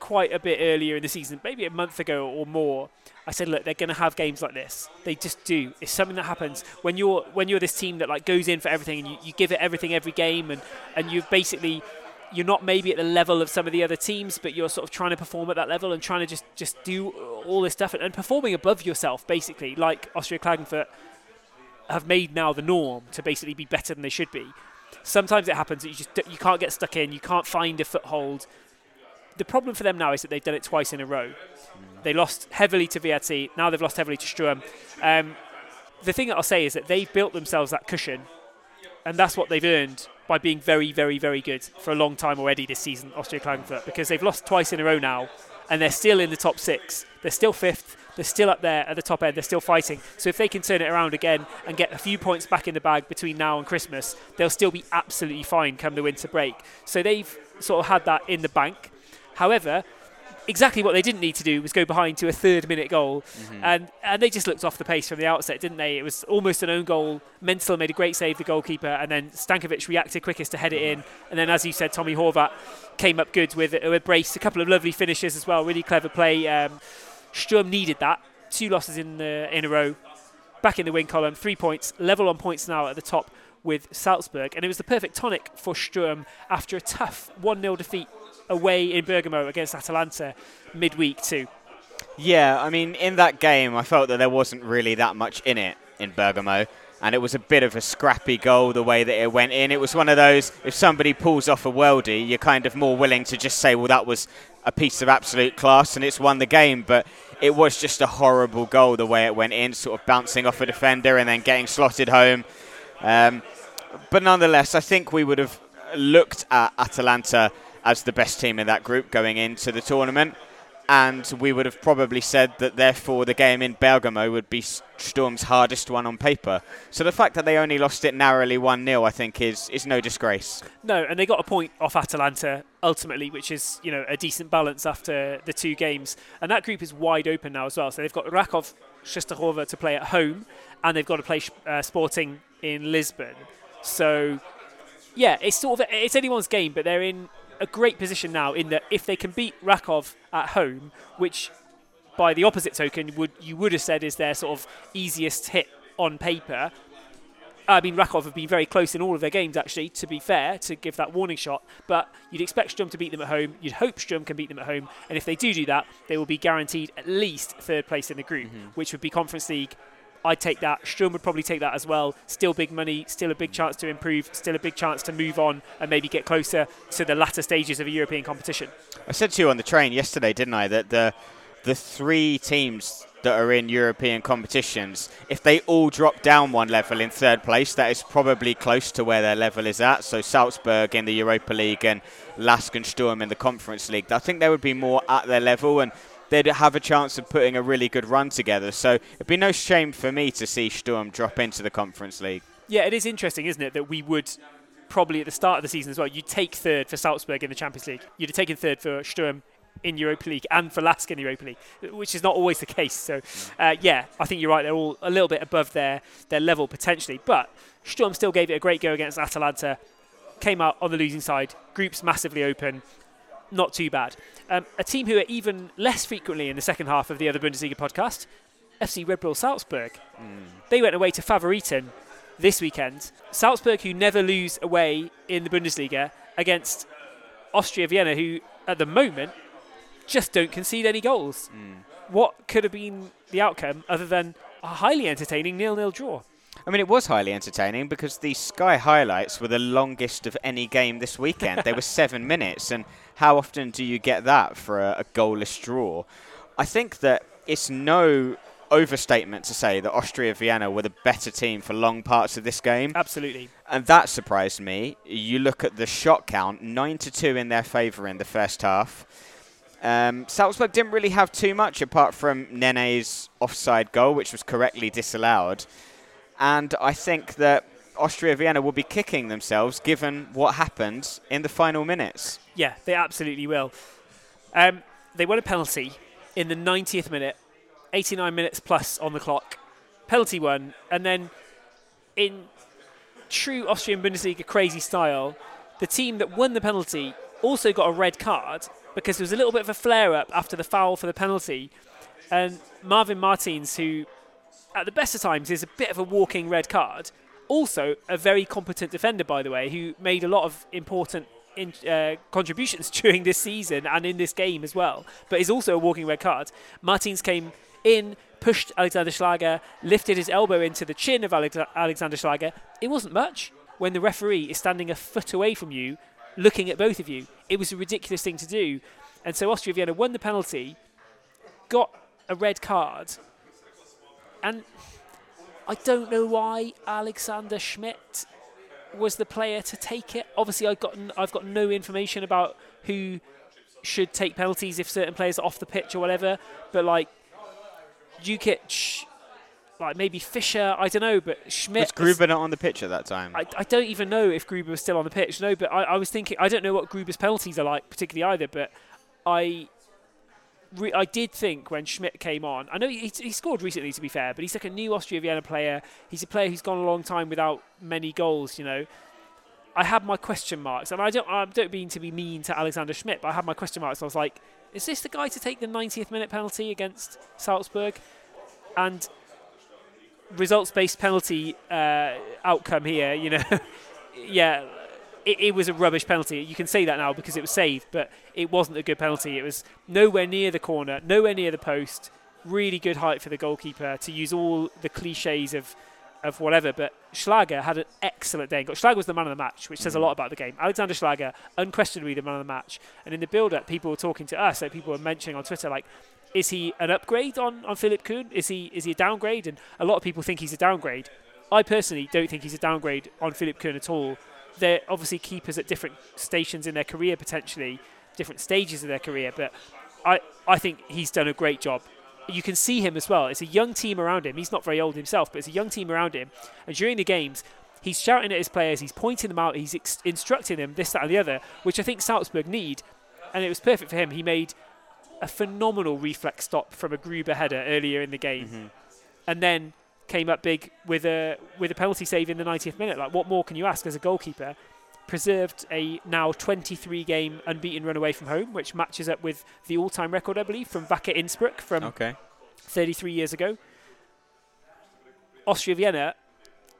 [SPEAKER 1] quite a bit earlier in the season, maybe a month ago or more. I said, look, they're going to have games like this. They just do. It's something that happens when you're when you're this team that like goes in for everything and you, you give it everything every game, and and you've basically you're not maybe at the level of some of the other teams, but you're sort of trying to perform at that level and trying to just just do all this stuff and, and performing above yourself, basically, like Austria Klagenfurt have made now the norm to basically be better than they should be. Sometimes it happens that you just you can't get stuck in, you can't find a foothold. The problem for them now is that they've done it twice in a row. They lost heavily to WAC, now they've lost heavily to Sturm. Um, the thing that I'll say is that they've built themselves that cushion, and that's what they've earned by being very, very, very good for a long time already this season, Austria Klagenfurt, because they've lost twice in a row now, and they're still in the top six. They're still fifth. They're still up there at the top end. They're still fighting. So if they can turn it around again and get a few points back in the bag between now and Christmas, they'll still be absolutely fine come the winter break. So they've sort of had that in the bank. However, exactly what they didn't need to do was go behind to a third minute goal. Mm-hmm. And, and they just looked off the pace from the outset, didn't they? It was almost an own goal. Menzel made a great save, the goalkeeper, and then Stankovic reacted quickest to head it in. And then, as you said, Tomi Horvat came up good with, a brace, a couple of lovely finishes as well, really clever play. Um, Sturm needed that. Two losses in, the, in a row. Back in the win column, three points, level on points now at the top with Salzburg. And it was the perfect tonic for Sturm after a tough 1 0 defeat away in Bergamo against Atalanta midweek too.
[SPEAKER 2] Yeah, I mean, in that game, I felt that there wasn't really that much in it in Bergamo. And it was a bit of a scrappy goal the way that it went in. It was one of those, if somebody pulls off a worldie, you're kind of more willing to just say, well, that was a piece of absolute class and it's won the game. But it was just a horrible goal the way it went in, sort of bouncing off a defender and then getting slotted home. Um, but nonetheless, I think we would have looked at Atalanta as the best team in that group going into the tournament. And we would have probably said that therefore the game in Bergamo would be Sturm's hardest one on paper. So the fact that they only lost it narrowly 1 0, I think, is, is no disgrace.
[SPEAKER 1] No, and they got a point off Atalanta ultimately, which is you know a decent balance after the two games. And that group is wide open now as well. So they've got Raków Częstochowa to play at home, and they've got to play uh, Sporting in Lisbon. So yeah, it's sort of it's anyone's game, but they're in a great position now in that if they can beat Raków at home, which by the opposite token would you would have said is their sort of easiest hit on paper. I mean, Raków have been very close in all of their games, actually, to be fair, to give that warning shot. But you'd expect Sturm to beat them at home. You'd hope Sturm can beat them at home. And if they do do that, they will be guaranteed at least third place in the group, mm-hmm. which would be Conference League I'd take that. Sturm would probably take that as well. Still big money, still a big chance to improve, still a big chance to move on and maybe get closer to the latter stages of a European competition.
[SPEAKER 2] I said to you on the train yesterday, didn't I, that the the three teams that are in European competitions, if they all drop down one level in third place, that is probably close to where their level is at. So Salzburg in the Europa League and LASK and Sturm in the Conference League. I think they would be more at their level and they'd have a chance of putting a really good run together. So it'd be no shame for me to see Sturm drop into the Conference League.
[SPEAKER 1] Yeah, it is interesting, isn't it, that we would probably at the start of the season as well, you'd take third for Salzburg in the Champions League. You'd have taken third for Sturm in Europa League and for LASK in Europa League, which is not always the case. So, uh, yeah, I think you're right. They're all a little bit above their, their level potentially. But Sturm still gave it a great go against Atalanta, came out on the losing side, groups massively open, not too bad. Um, a team who are even less frequently in the second half of the other Bundesliga podcast, FC Red Bull Salzburg. Mm. They went away to Favoriten this weekend. Salzburg, who never lose away in the Bundesliga, against Austria Vienna, who at the moment just don't concede any goals. Mm. What could have been the outcome other than a highly entertaining nil-nil draw?
[SPEAKER 2] I mean, it was highly entertaining because the Sky highlights were the longest of any game this weekend. they were seven minutes, and how often do you get that for a, a goalless draw? I think that it's no overstatement to say that Austria Vienna were the better team for long parts of this game.
[SPEAKER 1] Absolutely.
[SPEAKER 2] And that surprised me. You look at the shot count, 9 to 2 in their favour in the first half. Um, Salzburg didn't really have too much apart from Nene's offside goal, which was correctly disallowed. And I think that Austria Vienna will be kicking themselves given what happened in the final minutes.
[SPEAKER 1] Yeah, they absolutely will. Um, they won a penalty in the 90th minute, 89 minutes plus on the clock. Penalty won, and then in true Austrian Bundesliga crazy style, the team that won the penalty also got a red card because there was a little bit of a flare up after the foul for the penalty. And Marvin Martins, who at the best of times is a bit of a walking red card, also a very competent defender, by the way, who made a lot of important in, uh, contributions during this season and in this game as well, but is also a walking red card. Martins came in, pushed Alexander Schlager, lifted his elbow into the chin of Alex- Alexander Schlager. It wasn't much. when the referee is standing a foot away from you, looking at both of you. It was a ridiculous thing to do. And so Austria Vienna won the penalty, got a red card, and I don't know why Alexander Schmidt was the player to take it. Obviously, I've got I've got no information about who should take penalties if certain players are off the pitch or whatever. But like Jukic, like maybe Fischer, I don't know. But Schmidt
[SPEAKER 2] Was Gruber not on the pitch at that time?
[SPEAKER 1] I, I don't even know if Gruber was still on the pitch. No, but I, I was thinking I don't know what Gruber's penalties are like particularly either. But I re- I did think when Schmidt came on, I know he, he scored recently to be fair, but he's like a new Austria Vienna player. He's a player who's gone a long time without many goals. You know, I had my question marks, and I don't I don't mean to be mean to Alexander Schmidt, but I had my question marks. I was like, is this the guy to take the 90th minute penalty against Salzburg? And results-based penalty uh, outcome here, you know, yeah, it, it, was a rubbish penalty. You can say that now because it was saved, but it wasn't a good penalty. It was nowhere near the corner, nowhere near the post. Really good height for the goalkeeper to use all the cliches of of whatever. But Schlager had an excellent day. Schlager was the man of the match, which says a mm. lot about the game. Alexander Schlager, unquestionably the man of the match. And in the build-up, people were talking to us, so people were mentioning on Twitter, like, is he an upgrade on, on Philipp Köhn? Is he is he a downgrade? And a lot of people think he's a downgrade. I personally don't think he's a downgrade on Philipp Köhn at all they're obviously keepers at different stations in their career, potentially different stages of their career. But I, I think he's done a great job. You can see him as well. It's a young team around him. He's not very old himself, but it's a young team around him. And during the games, he's shouting at his players, he's pointing them out, he's ex- instructing them this, that, and the other, which I think Salzburg need. And it was perfect for him. He made a phenomenal reflex stop from a Gruber header earlier in the game. Mm-hmm. And then came up big with a with a penalty save in the 90th minute. Like, what more can you ask as a goalkeeper? Preserved a now 23 game unbeaten run away from home, which matches up with the all time record, I believe, from Wacker Innsbruck from
[SPEAKER 2] okay.
[SPEAKER 1] 33 years ago. Austria Vienna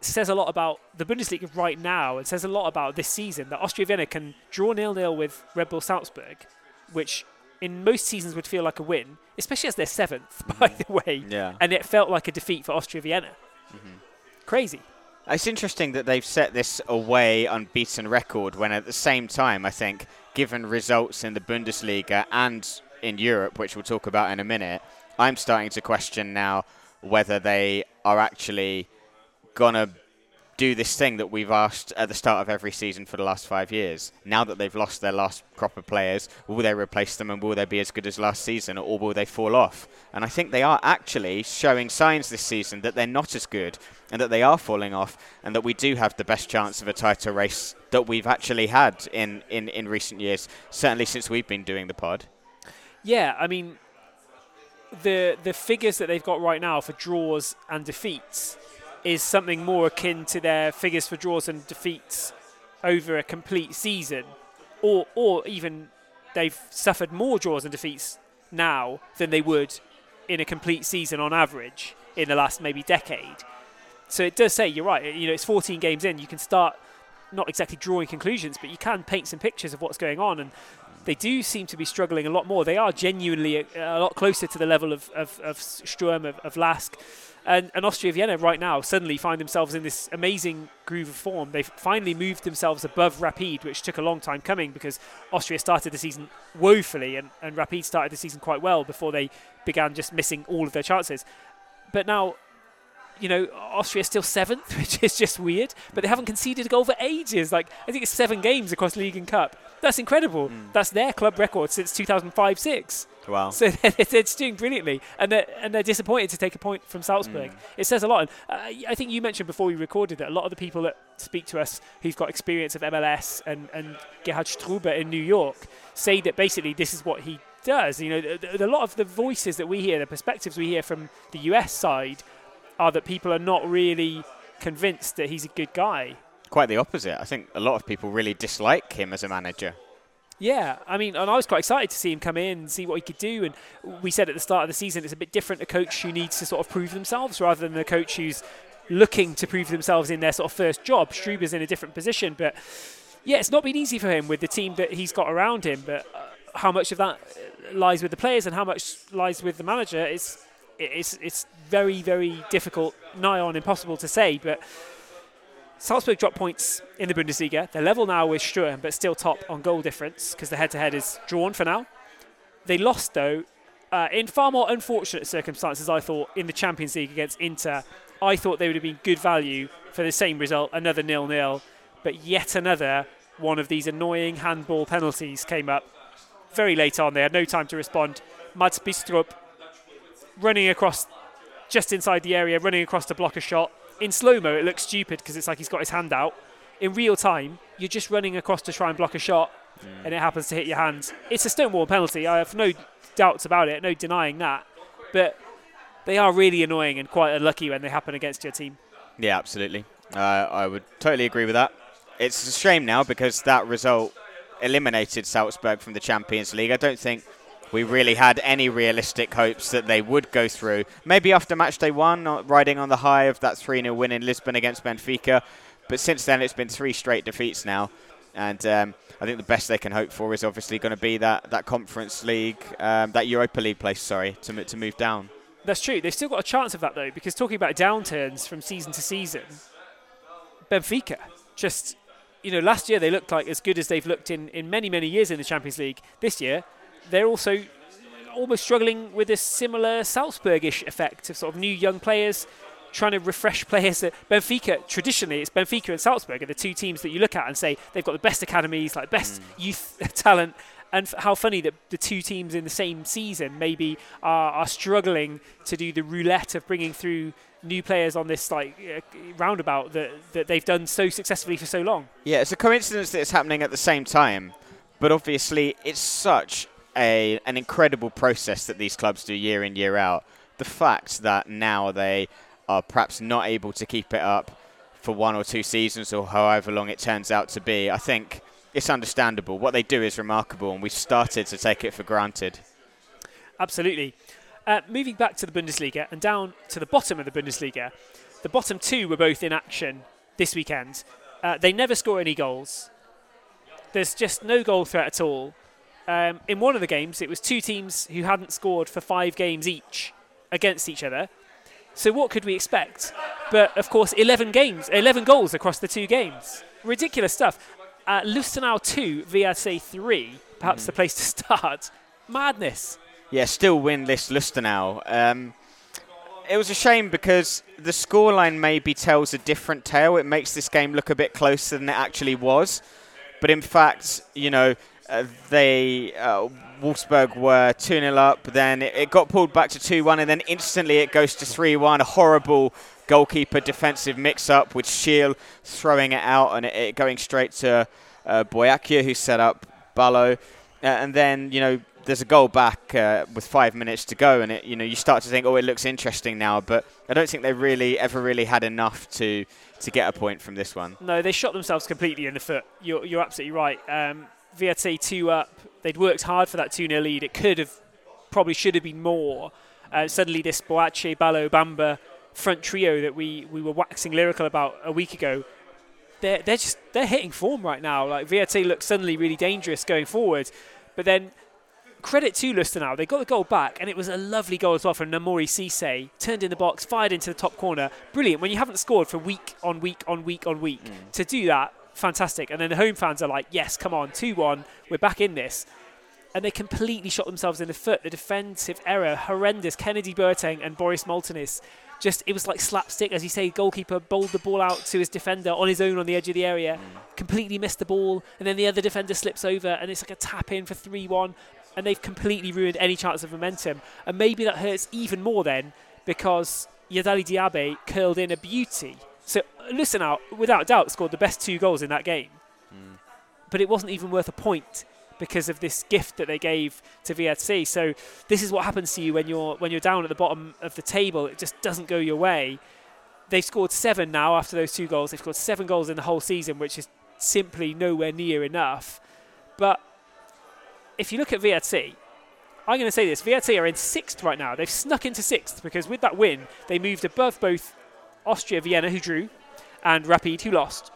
[SPEAKER 1] says a lot about the Bundesliga right now. and says a lot about this season that Austria Vienna can draw nil nil with Red Bull Salzburg, which in most seasons would feel like a win, especially as they're 7th mm-hmm. by the way.
[SPEAKER 2] Yeah.
[SPEAKER 1] And it felt like a defeat for Austria Vienna. Mm-hmm. Crazy.
[SPEAKER 2] It's interesting that they've set this away unbeaten record when at the same time, I think, given results in the Bundesliga and in Europe, which we'll talk about in a minute, I'm starting to question now whether they are actually going to do this thing that we've asked at the start of every season for the last five years. Now that they've lost their last crop of players, will they replace them and will they be as good as last season or will they fall off? And I think they are actually showing signs this season that they're not as good and that they are falling off and that we do have the best chance of a title race that we've actually had in, in, in recent years, certainly since we've been doing the pod.
[SPEAKER 1] Yeah, I mean, the the figures that they've got right now for draws and defeats is something more akin to their figures for draws and defeats over a complete season, or or even they've suffered more draws and defeats now than they would in a complete season on average in the last maybe decade. So it does say you're right. You know, it's 14 games in. You can start not exactly drawing conclusions, but you can paint some pictures of what's going on. And they do seem to be struggling a lot more. They are genuinely a, a lot closer to the level of, of, of Sturm, of, of Lask. And, and, Austria Vienna right now suddenly find themselves in this amazing groove of form. They've finally moved themselves above Rapid, which took a long time coming because Austria started the season woefully and, and Rapid started the season quite well before they began just missing all of their chances. But now you know, Austria still seventh, which is just weird. But they haven't conceded a goal for ages. Like I think it's seven games across league and cup. That's incredible. Mm. That's their club record since 2005-6.
[SPEAKER 2] Wow.
[SPEAKER 1] So they're, they're, doing brilliantly, and they're and they're disappointed to take a point from Salzburg. Mm. It says a lot. And, uh, I think you mentioned before we recorded that a lot of the people that speak to us who've got experience of MLS and and Gerhard Struber in New York say that basically this is what he does. You know, a lot of the voices that we hear, the perspectives we hear from the US side are that people are not really convinced that he's a good guy.
[SPEAKER 2] Quite the opposite. I think a lot of people really dislike him as a manager.
[SPEAKER 1] Yeah, I mean, and I was quite excited to see him come in and see what he could do. And we said at the start of the season, it's a bit different a coach who needs to sort of prove themselves rather than a coach who's looking to prove themselves in their sort of first job. Struber's in a different position, but yeah, it's not been easy for him with the team that he's got around him. But uh, how much of that lies with the players and how much lies with the manager is it's it's very very difficult, nigh on impossible to say. But Salzburg dropped points in the Bundesliga. They're level now with Sturm, but still top on goal difference because the head-to-head is drawn for now. They lost though uh, in far more unfortunate circumstances. I thought in the Champions League against Inter, I thought they would have been good value for the same result, another nil-nil, but yet another one of these annoying handball penalties came up very late on. They had no time to respond. Mads Bidstrup running across just inside the area, running across to block a shot. In slow mo, it looks stupid because it's like he's got his hand out. In real time, you're just running across to try and block a shot, and it happens to hit your hand. It's a stonewall penalty. I have no doubts about it, no denying that. But they are really annoying and quite unlucky when they happen against your team.
[SPEAKER 2] Yeah, absolutely. Uh, I would totally agree with that. It's a shame now because that result eliminated Salzburg from the Champions League. I don't think we really had any realistic hopes that they would go through. Maybe after match day one, riding on the high of that 3 0 win in Lisbon against Benfica. But since then, it's been three straight defeats now. And um, I think the best they can hope for is obviously going to be that, that Conference League, um, that Europa League place, sorry, to, to move down.
[SPEAKER 1] That's true. They've still got a chance of that, though, because talking about downturns from season to season, Benfica just, you know, last year they looked like as good as they've looked in, in many, many years in the Champions League. This year, they're also almost struggling with a similar Salzburgish effect of sort of new young players trying to refresh players that Benfica traditionally it's Benfica and Salzburg are the two teams that you look at and say they've got the best academies like best mm. youth talent and f- how funny that the two teams in the same season maybe are, are struggling to do the roulette of bringing through new players on this like uh, roundabout that, that they've done so successfully for so long.
[SPEAKER 2] Yeah, it's a coincidence that it's happening at the same time, but obviously it's such a an incredible process that these clubs do year in year out. The fact that now they are perhaps not able to keep it up for one or two seasons or however long it turns out to be, I think it's understandable. What they do is remarkable, and we've started to take it for granted.
[SPEAKER 1] Absolutely. Uh, moving back to the Bundesliga and down to the bottom of the Bundesliga, the bottom two were both in action this weekend. Uh, they never score any goals. There's just no goal threat at all. Um, in one of the games, it was two teams who hadn't scored for five games each against each other. So what could we expect? But of course, 11 games, 11 goals across the two games. Ridiculous stuff. Uh, Lustenau 2, WAC 3, perhaps mm. the place to start. Madness.
[SPEAKER 2] Yeah, still winless Lustenau. Um, it was a shame because the scoreline maybe tells a different tale. It makes this game look a bit closer than it actually was. But in fact, you know, uh, they uh, Wolfsberg were 2 0 up, then it, it, got pulled back to 2 1, and then instantly it goes to 3 1. A horrible goalkeeper defensive mix up with Schierl throwing it out and it, it going straight to uh, Boakye, who set up Ballo. Uh, and then, you know, there's a goal back uh, with five minutes to go, and it, you know, you start to think, oh, it looks interesting now. But I don't think they really ever really had enough to to get a point from this one.
[SPEAKER 1] No, they shot themselves completely in the foot. You're, you're absolutely right. Um, WAC 2 up. They'd worked hard for that 2 0 lead. It could have, probably should have been more. Uh, suddenly, this Boakye, Ballo, Bamba front trio that we, we were waxing lyrical about a week ago, they're, they're just they're hitting form right now. Like WAC looks suddenly really dangerous going forward. But then credit to Lustenau, they got the goal back, and it was a lovely goal as well from Namory Cissé. Turned in the box, fired into the top corner. Brilliant. When you haven't scored for week on week on week on week, mm. to do that fantastic. And then the home fans are like, yes, come on, 2 1, we're back in this. And they completely shot themselves in the foot. The defensive error, horrendous. Kennedy Boateng and Boris Moltenis. Just, it was like slapstick, as you say. Goalkeeper bowled the ball out to his defender on his own on the edge of the area, mm. completely missed the ball, and then the other defender slips over, and it's like a tap in for 3 1. And they've completely ruined any chance of momentum. And maybe that hurts even more then because Yadali Diaby curled in a beauty so Lustenau, without doubt, scored the best two goals in that game. Mm. But it wasn't even worth a point because of this gift that they gave to WAC. So this is what happens to you when you're when you're down at the bottom of the table. It just doesn't go your way. They've scored seven now after those two goals. They've scored seven goals in the whole season, which is simply nowhere near enough. But if you look at WAC, I'm going to say this: WAC are in sixth right now. They've snuck into sixth because with that win, they moved above both Austria Vienna, who drew, and Rapid, who lost.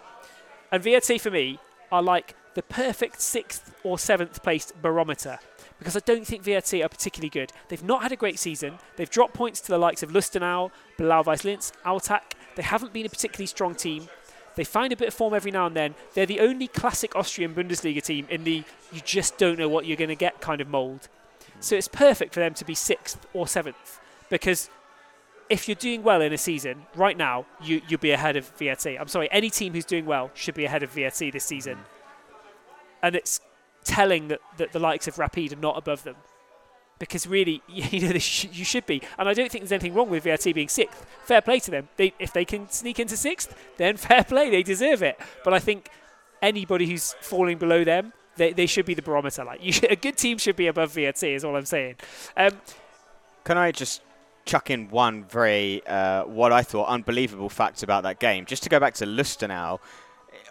[SPEAKER 1] And WAC for me are like the perfect sixth or seventh placed barometer because I don't think WAC are particularly good. They've not had a great season. They've dropped points to the likes of Lustenau, Blau Weiß Linz, Altach. They haven't been a particularly strong team. They find a bit of form every now and then. They're the only classic Austrian Bundesliga team in the you just don't know what you're going to get kind of mould. So it's perfect for them to be sixth or seventh because if you're doing well in a season right now, you you'll be ahead of WAC. I'm sorry, any team who's doing well should be ahead of WAC this season, and it's telling that, that the likes of Rapid are not above them because really, you know, sh- you should be. And I don't think there's anything wrong with WAC being sixth. Fair play to them. They, if they can sneak into sixth, then fair play. They deserve it. But I think anybody who's falling below them, they, they should be the barometer. Like should, a good team should be above WAC, is all I'm saying. Um,
[SPEAKER 2] can I just chuck in one very, uh, what I thought, unbelievable fact about that game? Just to go back to Lustenau,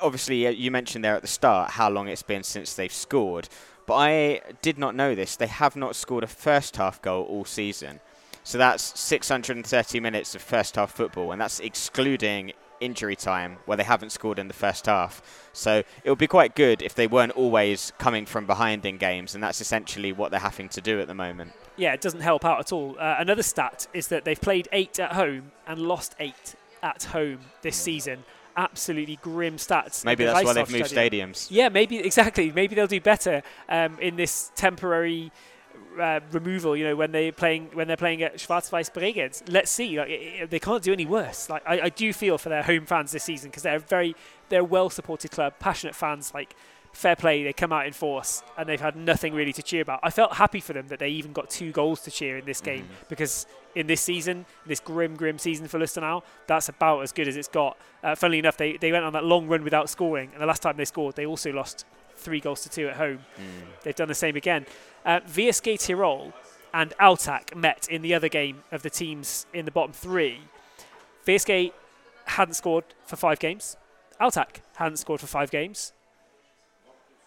[SPEAKER 2] obviously uh, you mentioned there at the start how long it's been since they've scored. But I did not know this. They have not scored a first half goal all season. So that's 630 minutes of first half football, and that's excluding injury time where they haven't scored in the first half. So it would be quite good if they weren't always coming from behind in games, and that's essentially what they're having to do at the moment.
[SPEAKER 1] Yeah, it doesn't help out at all. Uh, another stat is that they've played eight at home and lost eight at home this season absolutely grim stats.
[SPEAKER 2] Maybe that's why they've moved stadium. stadiums.
[SPEAKER 1] Yeah, maybe exactly. Maybe they'll do better um, in this temporary. Uh, removal, you know, when they're playing when they're playing at Schwarz-Weiß Bregenz. Let's see, like, it, they can't do any worse. Like I, I do feel for their home fans this season because they're a very they're a well-supported club, passionate fans. Like fair play, they come out in force and they've had nothing really to cheer about. I felt happy for them that they even got two goals to cheer in this game mm. because in this season, this grim, grim season for Lustenau, that's about as good as it's got. Uh, funnily enough, they, they went on that long run without scoring, and the last time they scored, they also lost three goals to two at home. Mm. They've done the same again. Uh, WSG Tirol and Altach met in the other game of the teams in the bottom three. WSG hadn't scored for five games. Altach hadn't scored for five games.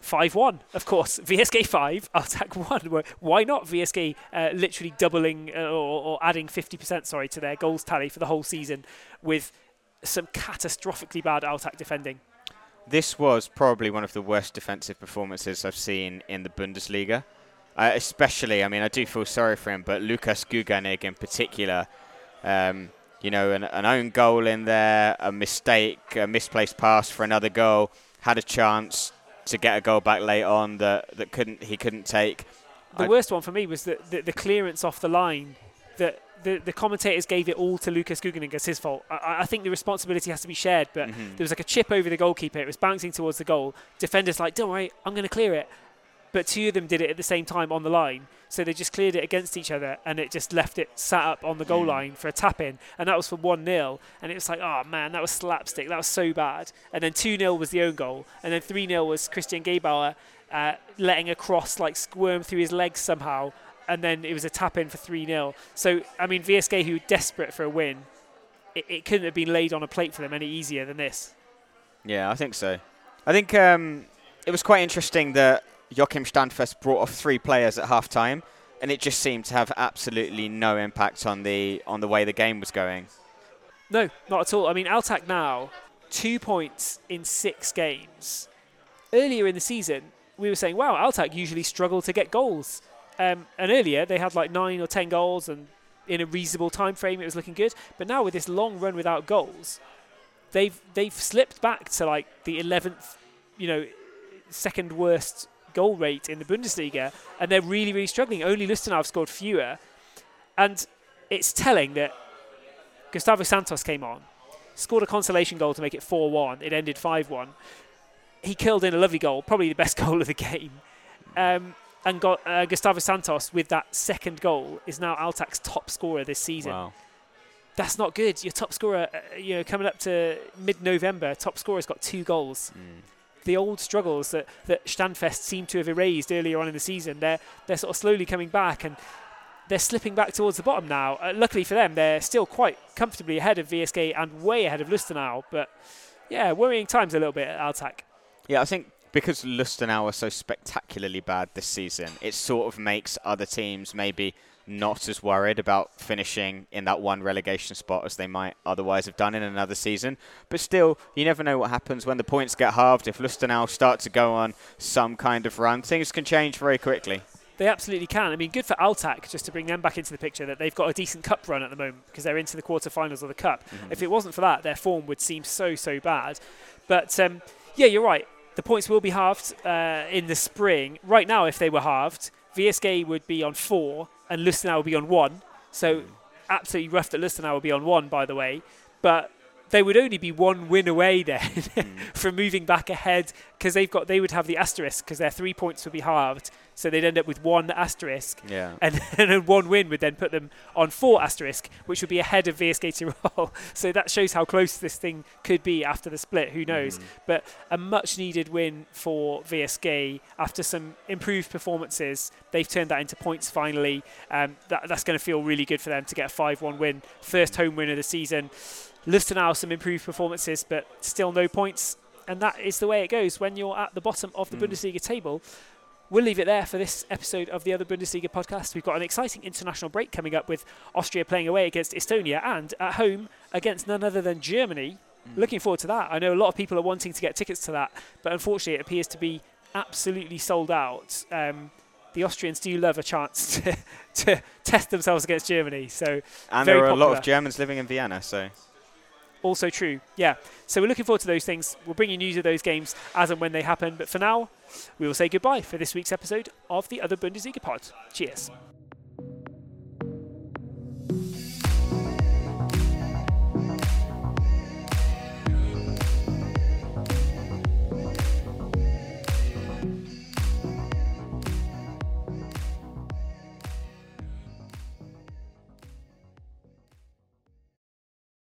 [SPEAKER 1] 5 1, of course. WSG 5, Altach 1. Why not WSG uh, literally doubling uh, or, or, adding 50% sorry, to their goals tally for the whole season with some catastrophically bad Altach defending?
[SPEAKER 2] This was probably one of the worst defensive performances I've seen in the Bundesliga. Uh, especially, I mean, I do feel sorry for him, but Lukas Gugganig in particular. Um, you know, an, an own goal in there, a mistake, a misplaced pass for another goal, had a chance, to get a goal back late on that, that couldn't he couldn't take.
[SPEAKER 1] The I'd worst one for me was the, the, the clearance off the line that the, the commentators gave it all to Lukas Gugganig as his fault. I, I, think the responsibility has to be shared, but mm-hmm. there was like a chip over the goalkeeper. It was bouncing towards the goal. Defenders like, don't worry, I'm going to clear it but two of them did it at the same time on the line. So they just cleared it against each other and it just left it sat up on the goal mm. line for a tap in. And that was for 1 0. And it was like, oh man, that was slapstick. That was so bad. And then 2 0 was the own goal. And then 3 0 was Christian Gebauer uh, letting a cross like squirm through his legs somehow. And then it was a tap in for 3 0. So, I mean, WSG, who were desperate for a win, it, it, couldn't have been laid on a plate for them any easier than this.
[SPEAKER 2] Yeah, I think so. I think um, it was quite interesting that Joachim Standfest brought off three players at half time, and it just seemed to have absolutely no impact on the on the way the game was going.
[SPEAKER 1] No, not at all. I mean, Altach now two points in six games. Earlier in the season, we were saying, wow, Altach usually struggle to get goals. Um, and earlier they had like nine or ten goals, and in a reasonable time frame, it was looking good. But now with this long run without goals, they've they've slipped back to like the 11th, you know, second worst goal rate in the Bundesliga, and they're really, really struggling. Only Lustenau have scored fewer. And it's telling that Gustavo Santos came on, scored a consolation goal to make it 4 1. It ended 5 1. He killed in a lovely goal, probably the best goal of the game. Um, and got uh, Gustavo Santos with that second goal is now Altach's top scorer this season.
[SPEAKER 2] Wow.
[SPEAKER 1] That's not good. Your top scorer, uh, you know, coming up to mid-November, top scorer's got two goals. Mm the old struggles that, that Standfest seemed to have erased earlier on in the season. They're, they're sort of slowly coming back and they're slipping back towards the bottom now. Uh, luckily for them, they're still quite comfortably ahead of WSG and way ahead of Lustenau. But yeah, worrying times a little bit at Altach.
[SPEAKER 2] Yeah, I think because Lustenau are so spectacularly bad this season, it sort of makes other teams maybe – not as worried about finishing in that one relegation spot as they might otherwise have done in another season. But still, you never know what happens when the points get halved. If Lustenau start to go on some kind of run, things can change very quickly.
[SPEAKER 1] They absolutely can. I mean, good for Altach just to bring them back into the picture that they've got a decent cup run at the moment because they're into the quarterfinals of the cup.
[SPEAKER 2] Mm-hmm.
[SPEAKER 1] If it wasn't for that, their form would seem so so bad. But um, yeah, you're right. The points will be halved uh, in the spring. Right now, if they were halved, WSG would be on four and Lustenau will be on one. So hmm. absolutely rough that Lustenau will be on one, by the way. But they would only be one win away then hmm. from moving back ahead because they've got they would have the asterisk because their three points would be halved, so they'd end up with one asterisk,
[SPEAKER 2] Yeah.
[SPEAKER 1] and then one win would then put them on four asterisk, which would be ahead of WSG Tirol. so that shows how close this thing could be after the split. Who knows? But a much needed win for WSG after some improved performances. They've turned that into points finally. Um, that, that's going to feel really good for them to get a 5 1 win. First home win of the season. Lustenau, some improved performances, but still no points. And that is the way it goes when you're at the bottom of the Bundesliga table. We'll leave it there for this episode of the Other Bundesliga podcast. We've got an exciting international break coming up with Austria playing away against Estonia and at home against none other than Germany. Looking forward to that. I know a lot of people are wanting to get tickets to that, but unfortunately, it appears to be absolutely sold out. Um, the Austrians do love a chance to, to test themselves against Germany, so
[SPEAKER 2] And there are a lot of Germans living in Vienna, so
[SPEAKER 1] also true. Yeah. So we're looking forward to those things. We'll bring you news of those games as and when they happen. But for now, we will say goodbye for this week's episode of the Other Bundesliga Pod. Cheers.